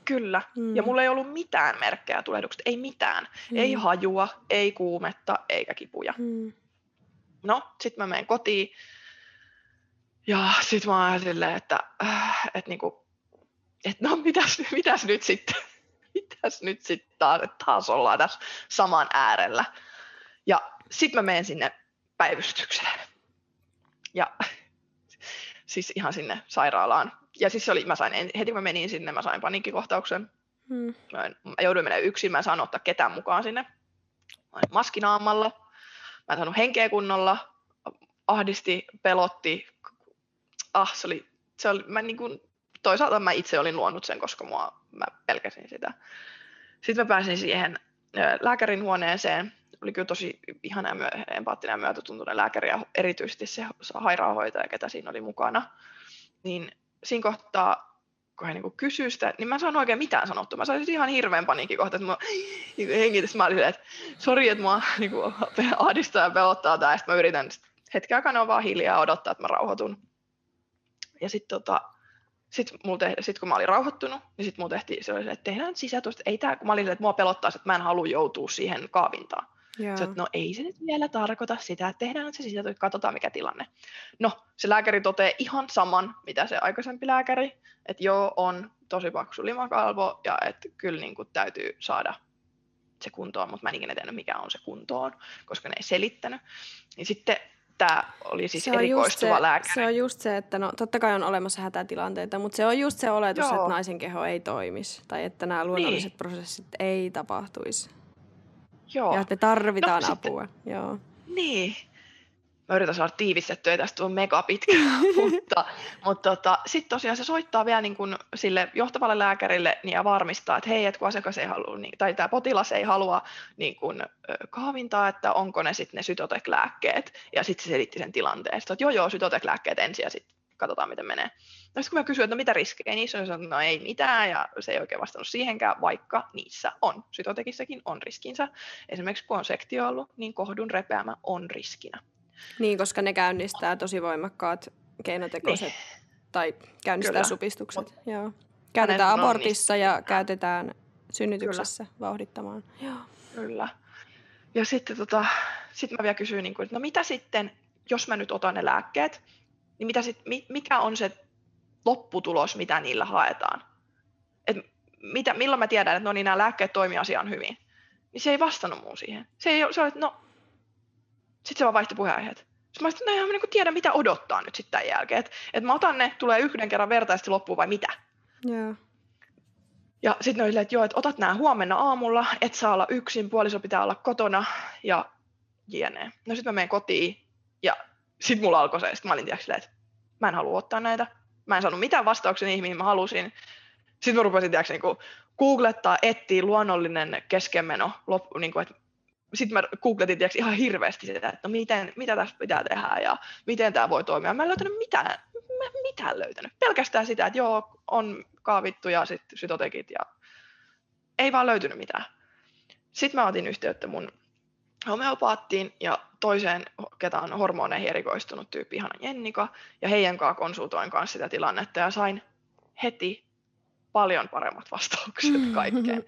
Kyllä. Mm. Ja mulla ei ollut mitään merkkejä tulehduksesta. Ei mitään. Mm. Ei hajua, ei kuumetta, eikä kipuja. Mm. No, sitten mä menen kotiin. Ja sitten mä oon silleen, että, äh, että niinku, et no mitäs, mitäs nyt sitten? mitäs nyt sitten taas, että taas ollaan tässä saman äärellä. Ja sitten mä menen sinne päivystykseen. Ja siis ihan sinne sairaalaan ja siis se oli, mä sain, heti kun mä menin sinne, mä sain paniikkikohtauksen. Hmm. Mä, en, mä jouduin menemään yksin, mä en saanut ottaa ketään mukaan sinne. Mä olin maskinaamalla, mä en saanut henkeä kunnolla, ahdisti, pelotti. Ah, se oli, se oli mä niin kuin, toisaalta mä itse olin luonut sen, koska mua, mä pelkäsin sitä. Sitten mä pääsin siihen lääkärin huoneeseen, oli kyllä tosi ihana ja empaattinen ja myötätuntoinen lääkäri ja erityisesti se sairaanhoitaja, ketä siinä oli mukana. Niin siinä kohtaa, kun hän niin kysyi sitä, niin mä en saanut oikein mitään sanottua. Mä sain ihan hirveän paniikin kohta, että mä niin hengitys, mä olin että sori, että mua niin kuin, ahdistaa ja pelottaa tämä. Sitten mä yritän hetken aikana vaan hiljaa odottaa, että mä rauhoitun. Ja sitten tota, sitten sit kun mä olin rauhoittunut, niin sitten mulla tehtiin se, oli, että tehdään sisätusta. Ei tää, kun mä olin, että mua pelottaa, että mä en halua joutua siihen kaavintaan. Se, että no ei se nyt vielä tarkoita sitä, että tehdään se sisätusta, katsotaan mikä tilanne. No, se lääkäri toteaa ihan saman, mitä se aikaisempi lääkäri, että joo, on tosi paksu limakalvo ja että kyllä niin kuin täytyy saada se kuntoon, mutta mä en ikinä tiennyt, mikä on se kuntoon, koska ne ei selittänyt. Niin sitten tämä oli siis se erikoistuva se, lääkäri. Se on just se, että no totta kai on olemassa hätätilanteita, mutta se on just se oletus, Joo. että naisen keho ei toimisi tai että nämä luonnolliset niin. prosessit ei tapahtuisi. Joo. Ja että tarvitaan no, apua. Sitten, Joo. Niin, mä yritän saada tiivistettyä, tästä on mega pitkä, mutta, mutta tota, sitten tosiaan se soittaa vielä niin kuin sille johtavalle lääkärille niin ja varmistaa, että hei, että kun asiakas ei halua, niin, tai tämä potilas ei halua niin kuin, kaavintaa, että onko ne sitten ne sytotek-lääkkeet, ja sitten se selitti sen tilanteen, että joo joo, sytotek-lääkkeet ensin ja sitten katsotaan miten menee. No sitten kun mä kysyin, että no mitä riskejä niissä on, että no ei mitään, ja se ei oikein vastannut siihenkään, vaikka niissä on. Sytotekissäkin on riskinsä. Esimerkiksi kun on sektio ollut, niin kohdun repeämä on riskinä. Niin, koska ne käynnistää tosi voimakkaat keinotekoiset niin. tai käynnistää Kyllä. supistukset. Mut, Joo. Käytetään abortissa niin. ja käytetään synnytyksessä Kyllä. vauhdittamaan. Joo. Kyllä. Ja sitten tota, sit mä vielä kysyin, niin kuin, että no mitä sitten, jos mä nyt otan ne lääkkeet, niin mitä sit, mikä on se lopputulos, mitä niillä haetaan? Et mitä, milloin mä tiedän, että no niin, nämä lääkkeet toimii asian hyvin? Niin se ei vastannut muun siihen. Se, ei, se oli, että no sitten se vaan vaihtoi puheenaiheet. Sitten mä sanoin, että no niin tiedä, mitä odottaa nyt sitten tämän jälkeen. Että et mä otan ne, tulee yhden kerran vertaisesti loppuun vai mitä. Yeah. Ja sitten ne oli että joo, että otat nämä huomenna aamulla, et saa olla yksin, puoliso pitää olla kotona ja jne. No sitten mä menen kotiin ja sitten mulla alkoi se, sitten mä olin tiiäks, että mä en halua ottaa näitä. Mä en saanut mitään vastauksia niihin, mihin mä halusin. Sitten mä rupesin tiiäks, niin googlettaa, etsiä luonnollinen keskenmeno, loppu, niin kuin, että sitten mä googletin tiiäks, ihan hirveästi sitä, että no miten, mitä tässä pitää tehdä ja miten tämä voi toimia. Mä en löytänyt mitään, mä en mitään löytänyt. Pelkästään sitä, että joo, on kaavittu ja sitten sytotekit ja ei vaan löytynyt mitään. Sitten mä otin yhteyttä mun homeopaattiin ja toiseen, ketä on hormoneihin erikoistunut tyyppi, ihana Jennika, ja heidän kanssa konsultoin kanssa sitä tilannetta ja sain heti paljon paremmat vastaukset kaikkeen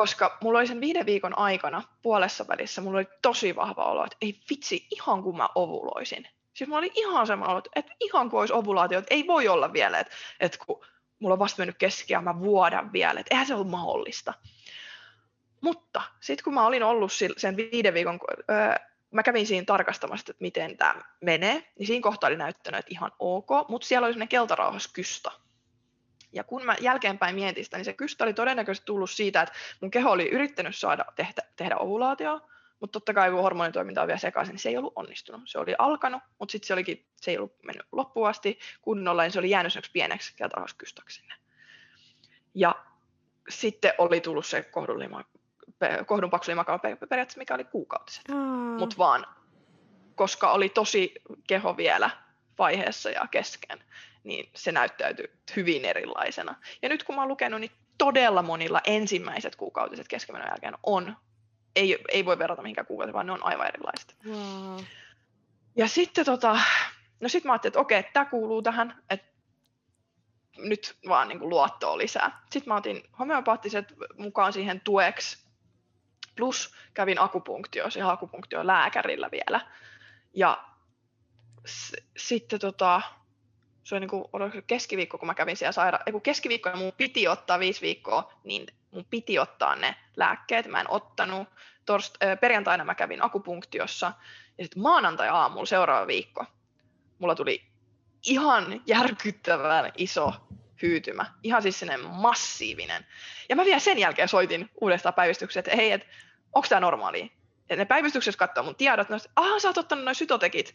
koska mulla oli sen viiden viikon aikana puolessa välissä, mulla oli tosi vahva olo, että ei vitsi, ihan kuin mä ovuloisin. Siis mulla oli ihan sama olo, että ihan kuin olisi ovulaatio, että ei voi olla vielä, että, että kun mulla on vasta mennyt keskiä, mä vuodan vielä, että eihän se ole mahdollista. Mutta sitten kun mä olin ollut sen viiden viikon, öö, mä kävin siinä tarkastamassa, että miten tämä menee, niin siinä kohtaa oli näyttänyt, että ihan ok, mutta siellä oli sellainen keltarauhaskysta, ja kun mä jälkeenpäin mietin sitä, niin se kystä oli todennäköisesti tullut siitä, että mun keho oli yrittänyt saada tehdä, tehdä ovulaatioa, mutta totta kai kun hormonitoiminta on vielä sekaisin, niin se ei ollut onnistunut. Se oli alkanut, mutta sitten se, olikin, se ei ollut mennyt loppuun asti kunnolla, niin se oli jäänyt pieneksi keltarauhaskystoksi sinne. Ja sitten oli tullut se kohdunlima, kohdun paksu periaatteessa, mikä oli kuukautiset. Mm. Mutta vaan, koska oli tosi keho vielä vaiheessa ja kesken, niin se näyttäytyy hyvin erilaisena. Ja nyt kun mä oon lukenut, niin todella monilla ensimmäiset kuukautiset keskemenon jälkeen on, ei, ei voi verrata mihinkään kuukauteen, vaan ne on aivan erilaiset. Wow. Ja sitten tota, no sit mä ajattelin, että okei, tämä kuuluu tähän, että nyt vaan niin kuin luottoa lisää. Sitten mä otin homeopaattiset mukaan siihen tueksi, plus kävin akupunktiossa ja akupunktio lääkärillä vielä. Ja s- sitten tota, se oli niin kuin, keskiviikko, kun mä kävin siellä sairaan, kun keskiviikko mun piti ottaa viisi viikkoa, niin mun piti ottaa ne lääkkeet, mä en ottanut. Torst, äh, perjantaina mä kävin akupunktiossa, ja sitten maanantai-aamulla seuraava viikko, mulla tuli ihan järkyttävän iso hyytymä, ihan siis sellainen massiivinen. Ja mä vielä sen jälkeen soitin uudestaan päivystykseen, että hei, että onko tämä normaali? Ja ne päivystyksessä katsoo mun tiedot, että aha, sä oot ottanut noin sytotekit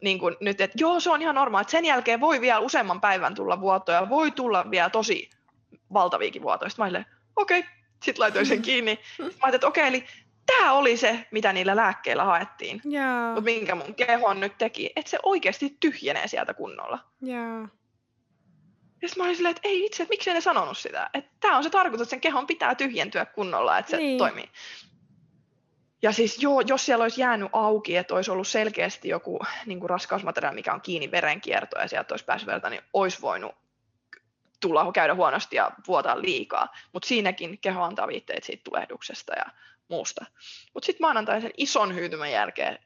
niin kuin nyt, että joo, se on ihan normaali, että sen jälkeen voi vielä useamman päivän tulla vuotoja, voi tulla vielä tosi valtaviikin vuotoja. Sitten mä okei, okay. sitten laitoin sen kiinni. Sitten mä ajattelin, että okei, okay, eli tämä oli se, mitä niillä lääkkeillä haettiin. Joo. Mutta minkä mun keho nyt teki, että se oikeasti tyhjenee sieltä kunnolla. Joo. Ja sitten mä olin silleen, että ei itse, että miksei ne sanonut sitä. Että tämä on se tarkoitus, että sen kehon pitää tyhjentyä kunnolla, että se Niin. toimii. Ja siis joo, jos siellä olisi jäänyt auki, että olisi ollut selkeästi joku niin kuin raskausmateriaali, mikä on kiinni verenkiertoon ja sieltä olisi päässyt verta, niin olisi voinut tulla käydä huonosti ja vuotaa liikaa. Mutta siinäkin keho antaa viitteet siitä tulehduksesta ja muusta. Mutta sitten maanantain sen ison hyytymän jälkeen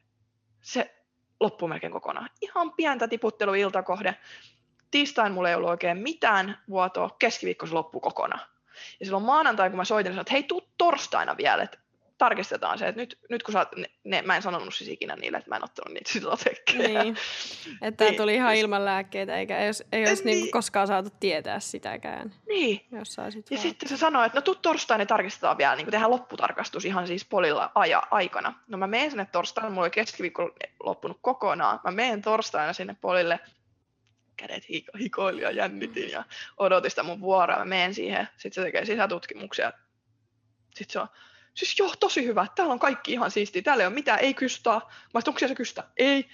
se loppui melkein kokonaan. Ihan pientä tiputteluilta kohde. Tiistain mulla ei ollut oikein mitään vuotoa, keskiviikko se loppui kokonaan. Ja silloin maanantai, kun mä soitin, sanoin, että hei, tuu torstaina vielä, että tarkistetaan se, että nyt, nyt kun sä oot, ne, ne, mä en sanonut siis ikinä niille, että mä en ottanut niitä silotekkejä. Niin. Että Niin. tuli ihan ilman lääkkeitä, eikä ei olisi, ei olisi Niin. niin. koskaan saatu tietää sitäkään, niin. jos saisit Ja vaan. sitten se sanoi, että no tuu torstaina niin tarkistetaan vielä, niin tehdään lopputarkastus ihan siis polilla aja, aikana. No mä menen sinne torstaina, mulla oli keskiviikko loppunut kokonaan. Mä menen torstaina sinne polille, kädet hiko- hikoili ja jännitin ja odotin sitä mun vuoroa. Mä menen siihen, sitten se tekee sisätutkimuksia. Sitten se on, siis joo, tosi hyvä, täällä on kaikki ihan siistiä, täällä ei ole mitään, ei kystaa. Mä sanoin, onko siellä se kystä? Ei.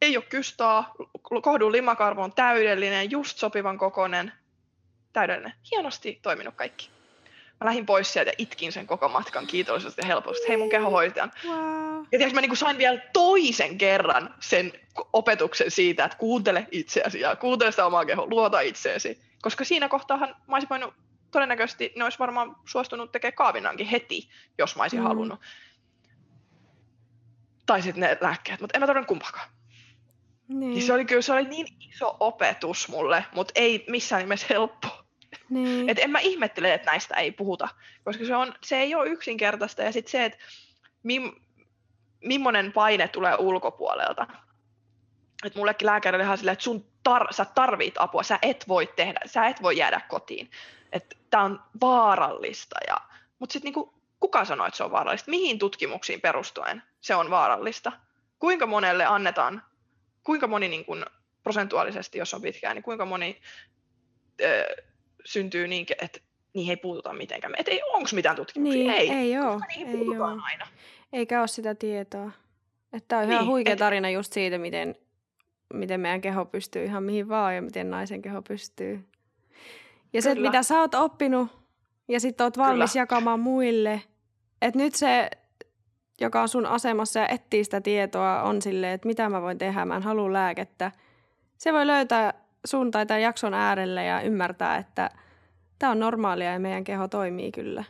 Ei ole kystaa, kohdun limakarvo on täydellinen, just sopivan kokonen, täydellinen. Hienosti toiminut kaikki. Mä lähdin pois sieltä ja itkin sen koko matkan kiitollisuudesta ja helposti. Hei mun kehohoitajan. Wow. Ja tiiäks, mä niin sain vielä toisen kerran sen opetuksen siitä, että kuuntele itseäsi ja kuuntele sitä omaa kehoa, luota itseesi. Koska siinä kohtaahan mä olisin voinut, todennäköisesti ne olisi varmaan suostunut tekemään kaavinankin heti, jos mä olisin Mm. halunnut. Tai sitten ne lääkkeet, mutta en mä tarvinnut kumpaakaan. Niin. Niin se oli kyllä se oli niin iso opetus mulle, mutta ei missään nimessä helppo. Niin. Et en mä ihmettele, että näistä ei puhuta, koska se, on, se ei ole yksinkertaista. Ja sitten se, että mim, millainen paine tulee ulkopuolelta. Et mullekin lääkäri oli ihan silleen, että sun tar, sä tarvit apua, sä et voi tehdä, sä et voi jäädä kotiin. Että tämä on vaarallista. Ja, mutta sitten niinku, kuka sanoo, että se on vaarallista? Mihin tutkimuksiin perustuen se on vaarallista? Kuinka monelle annetaan, kuinka moni niin kun, prosentuaalisesti, jos on pitkään, niin kuinka moni ö, syntyy niin, että niihin ei puututa mitenkään. Et ei, onko mitään tutkimuksia? Niin, ei. ei Koska niihin ei puututaan oo. aina. Eikä ole sitä tietoa. Että tämä on ihan Niin, huikea et- tarina just siitä, miten, miten meidän keho pystyy ihan mihin vaan ja miten naisen keho pystyy. Ja se, että Kyllä. mitä sä oot oppinut ja sitten oot valmis Kyllä. jakamaan muille. Että nyt se, joka on sun asemassa ja etsii sitä tietoa, on silleen, että mitä mä voin tehdä, mä en halua lääkettä. Se voi löytää sun tai tämän jakson äärelle ja ymmärtää, että tämä on normaalia ja meidän keho toimii kyllä.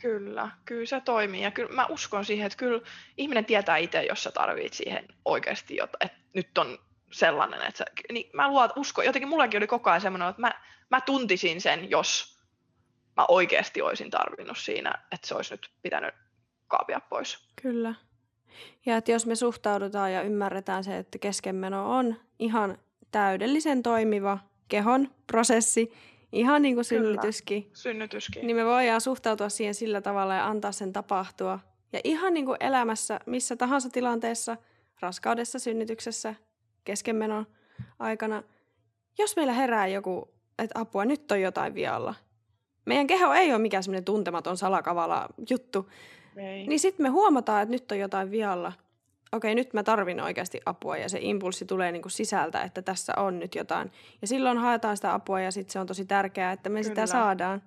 Kyllä, kyllä se toimii. Ja kyllä mä uskon siihen, että kyllä ihminen tietää itse, jos sä tarvit siihen oikeasti jotain, että nyt on sellainen, että sä, niin mä luot, uskon, jotenkin mullakin oli koko ajan semmoinen, että mä, mä tuntisin sen, jos mä oikeasti olisin tarvinnut siinä, että se olisi nyt pitänyt kaapia pois. Kyllä. Ja että jos me suhtaudutaan ja ymmärretään se, että keskenmeno on ihan täydellisen toimiva kehon prosessi, ihan niin kuin Kyllä. synnytyskin, Synnytyskin. niin me voidaan suhtautua siihen sillä tavalla ja antaa sen tapahtua. Ja ihan niin kuin elämässä, missä tahansa tilanteessa, raskaudessa, synnytyksessä, keskenmenon aikana, jos meillä herää joku, että apua, nyt on jotain vialla. Meidän keho ei ole mikään semmoinen tuntematon salakavala juttu, Ei. niin sitten me huomataan, että nyt on jotain vialla. Okei, nyt mä tarvin oikeasti apua ja se impulssi tulee niinku sisältä, että tässä on nyt jotain. Ja silloin haetaan sitä apua ja sitten se on tosi tärkeää, että me Kyllä. sitä saadaan.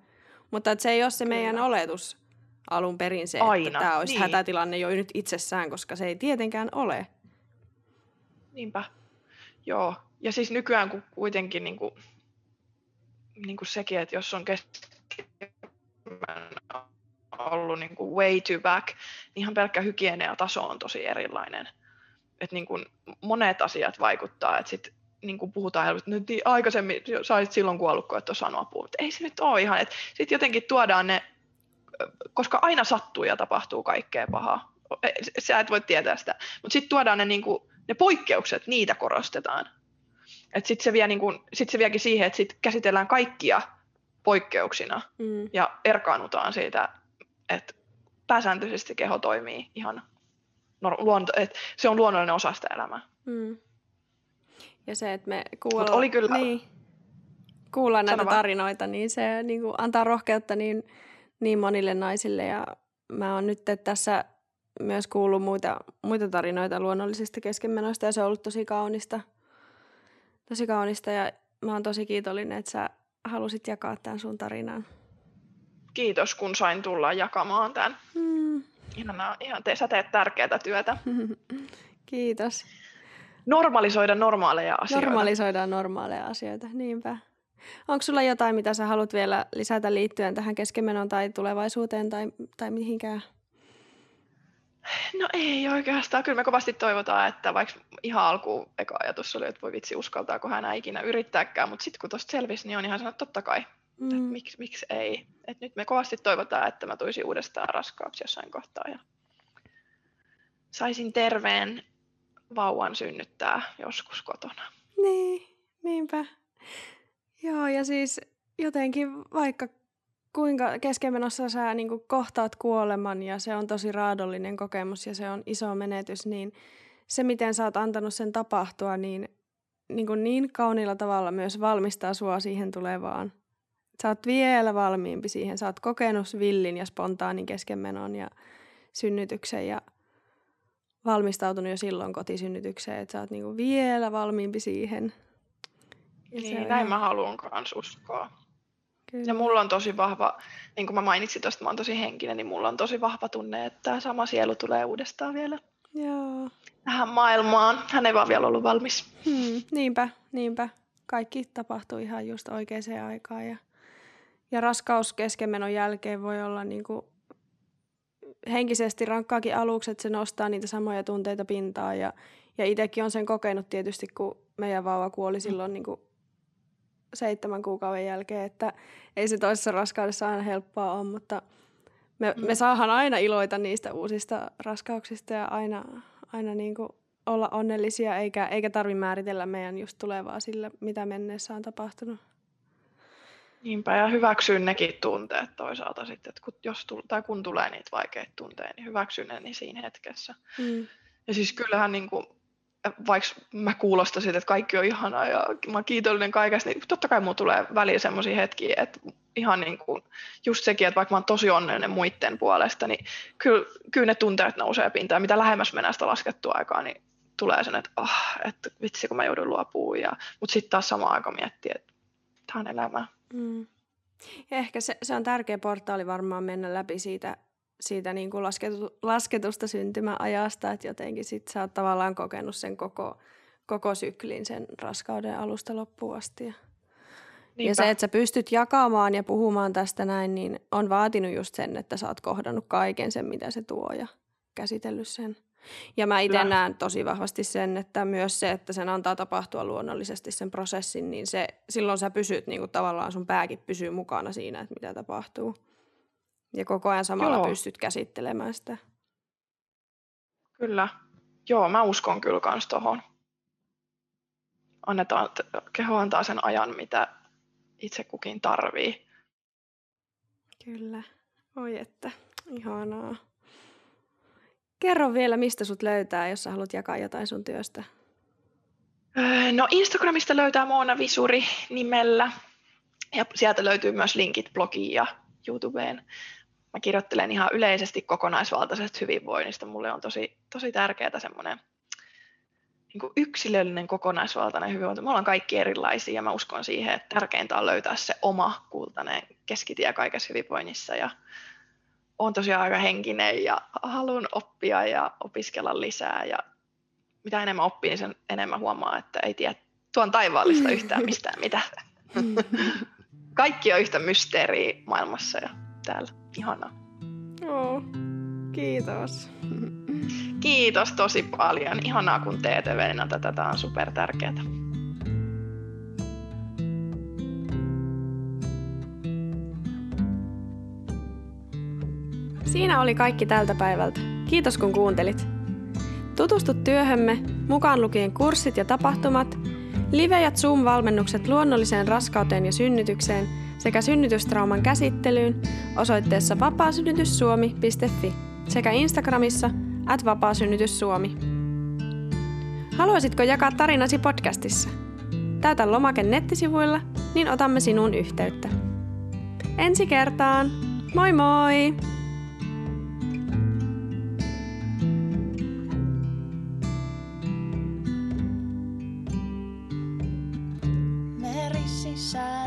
Mutta että se ei ole se Kyllä. meidän oletus alun perin se, Aina, että tämä olisi niin. hätätilanne jo nyt itsessään, koska se ei tietenkään ole. Niinpä. Joo. Ja siis nykyään kun kuitenkin niin kuin, niin kuin sekin, että jos on keskemmän ollut niin kuin way too back, niin ihan pelkkä hygienia taso on tosi erilainen. Että niin kuin monet asiat vaikuttaa, että sit niin kuin puhutaan helposti, että nyt niin aikaisemmin sä olisit silloin kuollut, kun et ole saanut apua. Mutta ei se nyt ole ihan. Sitten jotenkin tuodaan ne, koska aina sattuu ja tapahtuu kaikkea pahaa. Sä et voi tietää sitä. Mutta sitten tuodaan ne, niin kuin, ne poikkeukset, niitä korostetaan. Sitten se, vie niin kuin, sit se viekin siihen, että sit käsitellään kaikkia poikkeuksina Mm. ja erkaannutaan siitä, että pääsääntöisesti keho toimii ihan luonto, että se on luonnollinen osa sitä elämää. Mm. Ja se, että me kuullaan, oli kyllä- niin, kuullaan näitä vaan. tarinoita, niin se niin kuin antaa rohkeutta niin, niin monille naisille ja mä oon nyt tässä myös kuullut muita, muita tarinoita luonnollisista keskenmenoista ja se on ollut tosi kaunista. Tosi kaunista ja mä oon tosi kiitollinen, että sä halusit jakaa tämän sun tarinan. Kiitos, kun sain tulla jakamaan tämän. Mm. Ihanaa, ihan te, sä teet tärkeää työtä. Kiitos. Normalisoida normaaleja asioita. Normalisoidaan normaaleja asioita, niinpä. Onko sulla jotain, mitä sä haluat vielä lisätä liittyen tähän keskenmenoon tai tulevaisuuteen tai, tai mihinkään? No ei oikeastaan. Kyllä me kovasti toivotaan, että vaikka ihan alkuun eka ajatus oli, että voi vitsi uskaltaako hän ikinä yrittääkään, mutta sitten kun tuosta selvisi, niin on ihan sanonut, että totta kai. Mm. Miksi, miksi ei? Et nyt me kovasti toivotaan, että mä tuisin uudestaan raskaaksi jossain kohtaa ja saisin terveen vauvan synnyttää joskus kotona. Niin, niinpä. Joo, ja siis jotenkin vaikka kuinka keskenmenossa sä niin kuin kohtaat kuoleman ja se on tosi raadollinen kokemus ja se on iso menetys, niin se, miten sä oot antanut sen tapahtua, niin niin, kuin niin kauniilla tavalla myös valmistaa sua siihen tulevaan. Sä oot vielä valmiimpi siihen. Sä oot kokenut villin ja spontaanin keskenmenon ja synnytyksen ja valmistautunut jo silloin kotisynnytykseen, että sä oot niinku vielä valmiimpi siihen. Ja niin, näin ihan... mä haluan kans uskoa. Kyllä. Ja mulla on tosi vahva, niin kuin mä mainitsin tuosta, mä oon tosi henkinen, niin mulla on tosi vahva tunne, että tämä sama sielu tulee uudestaan vielä Joo. tähän maailmaan. Hän ei vaan vielä ollut valmis. Hmm, niinpä, niinpä. Kaikki tapahtuu ihan just oikeaan aikaan. Ja, ja raskaus keskenmenon jälkeen voi olla niin kuin henkisesti rankkaakin aluksi, että se nostaa niitä samoja tunteita pintaan. Ja, ja itsekin on sen kokenut tietysti, kun meidän vauva kuoli silloin niin kuin seitsemän kuukauden jälkeen, että ei se toisessa raskaudessa aina helppoa ole, mutta me, mm. me saadaan aina iloita niistä uusista raskauksista ja aina, aina niin kuin olla onnellisia, eikä, eikä tarvi määritellä meidän just tulevaa sillä, mitä menneessä on tapahtunut. Niinpä, ja hyväksyä nekin tunteet toisaalta sitten, että kun, jos tull, tai kun tulee niitä vaikeita tunteita, niin hyväksy ne niin siinä hetkessä. Mm. Ja siis kyllähän niin kuin, vaikka mä kuulostasin, että kaikki on ihanaa ja mä oon kiitollinen kaikesta, niin totta kai mulla tulee väliin semmoisia hetkiä, että ihan niin kuin just sekin, että vaikka mä oon tosi onnellinen muiden puolesta, niin kyllä, kyllä ne tunteet nousee pintaan. Mitä lähemmäs mennään sitä laskettua aikaa, niin tulee sen, että, oh, että vitsi kun mä joudun luopumaan. Ja, mutta sitten taas samaan aikaan miettii, että tämä on elämä. Mm. Ja ehkä se, se on tärkeä portaali varmaan mennä läpi siitä siitä niin kuin lasketu, lasketusta syntymäajasta, että jotenkin sit sä oot tavallaan kokenut sen koko, koko syklin sen raskauden alusta loppuun asti. Ja, ja se, että sä pystyt jakamaan ja puhumaan tästä näin, niin on vaatinut just sen, että sä oot kohdannut kaiken sen, mitä se tuo ja käsitellyt sen. Ja mä itse näen tosi vahvasti sen, että myös se, että sen antaa tapahtua luonnollisesti sen prosessin, niin se, silloin sä pysyt niin kuin tavallaan sun pääkin pysyy mukana siinä, että mitä tapahtuu. Ja koko ajan samalla Joo. pystyt käsittelemään sitä. Kyllä. Joo, mä uskon kyllä kans tohon. Annetaan, keho antaa sen ajan, mitä itse kukin tarvii. Kyllä. Oi että, ihanaa. Kerro vielä, mistä sut löytää, jos sä haluat jakaa jotain sun työstä. Öö, no Instagramista löytää Moona Visuri nimellä. Ja sieltä löytyy myös linkit blogiin ja YouTubeen mä kirjoittelen ihan yleisesti kokonaisvaltaisesta hyvinvoinnista. Mulle on tosi, tosi tärkeää semmoinen niin yksilöllinen kokonaisvaltainen hyvinvointi. Me ollaan kaikki erilaisia ja mä uskon siihen, että tärkeintä on löytää se oma kultainen keskitie kaikessa hyvinvoinnissa. Ja on tosiaan aika henkinen ja haluan oppia ja opiskella lisää. Ja mitä enemmän oppii, niin sen enemmän huomaa, että ei tiedä tuon taivaallista yhtään mistään mitä. Kaikki on yhtä mysteeriä maailmassa ja täällä. Ihanaa. Oh, kiitos. Kiitos tosi paljon. Ihanaa kun teet Evelina tätä. Tämä on super tärkeää. Siinä oli kaikki tältä päivältä. Kiitos kun kuuntelit. Tutustu työhömme, mukaan lukien kurssit ja tapahtumat, live- ja Zoom-valmennukset luonnolliseen raskauteen ja synnytykseen – sekä synnytystrauman käsittelyyn osoitteessa vapaasynnytyssuomi.fi sekä Instagramissa at vapaasynnytyssuomi. Haluaisitko jakaa tarinasi podcastissa? Täytä lomake nettisivuilla, niin otamme sinuun yhteyttä. Ensi kertaan! Moi moi! side.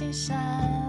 Meri sisälläni.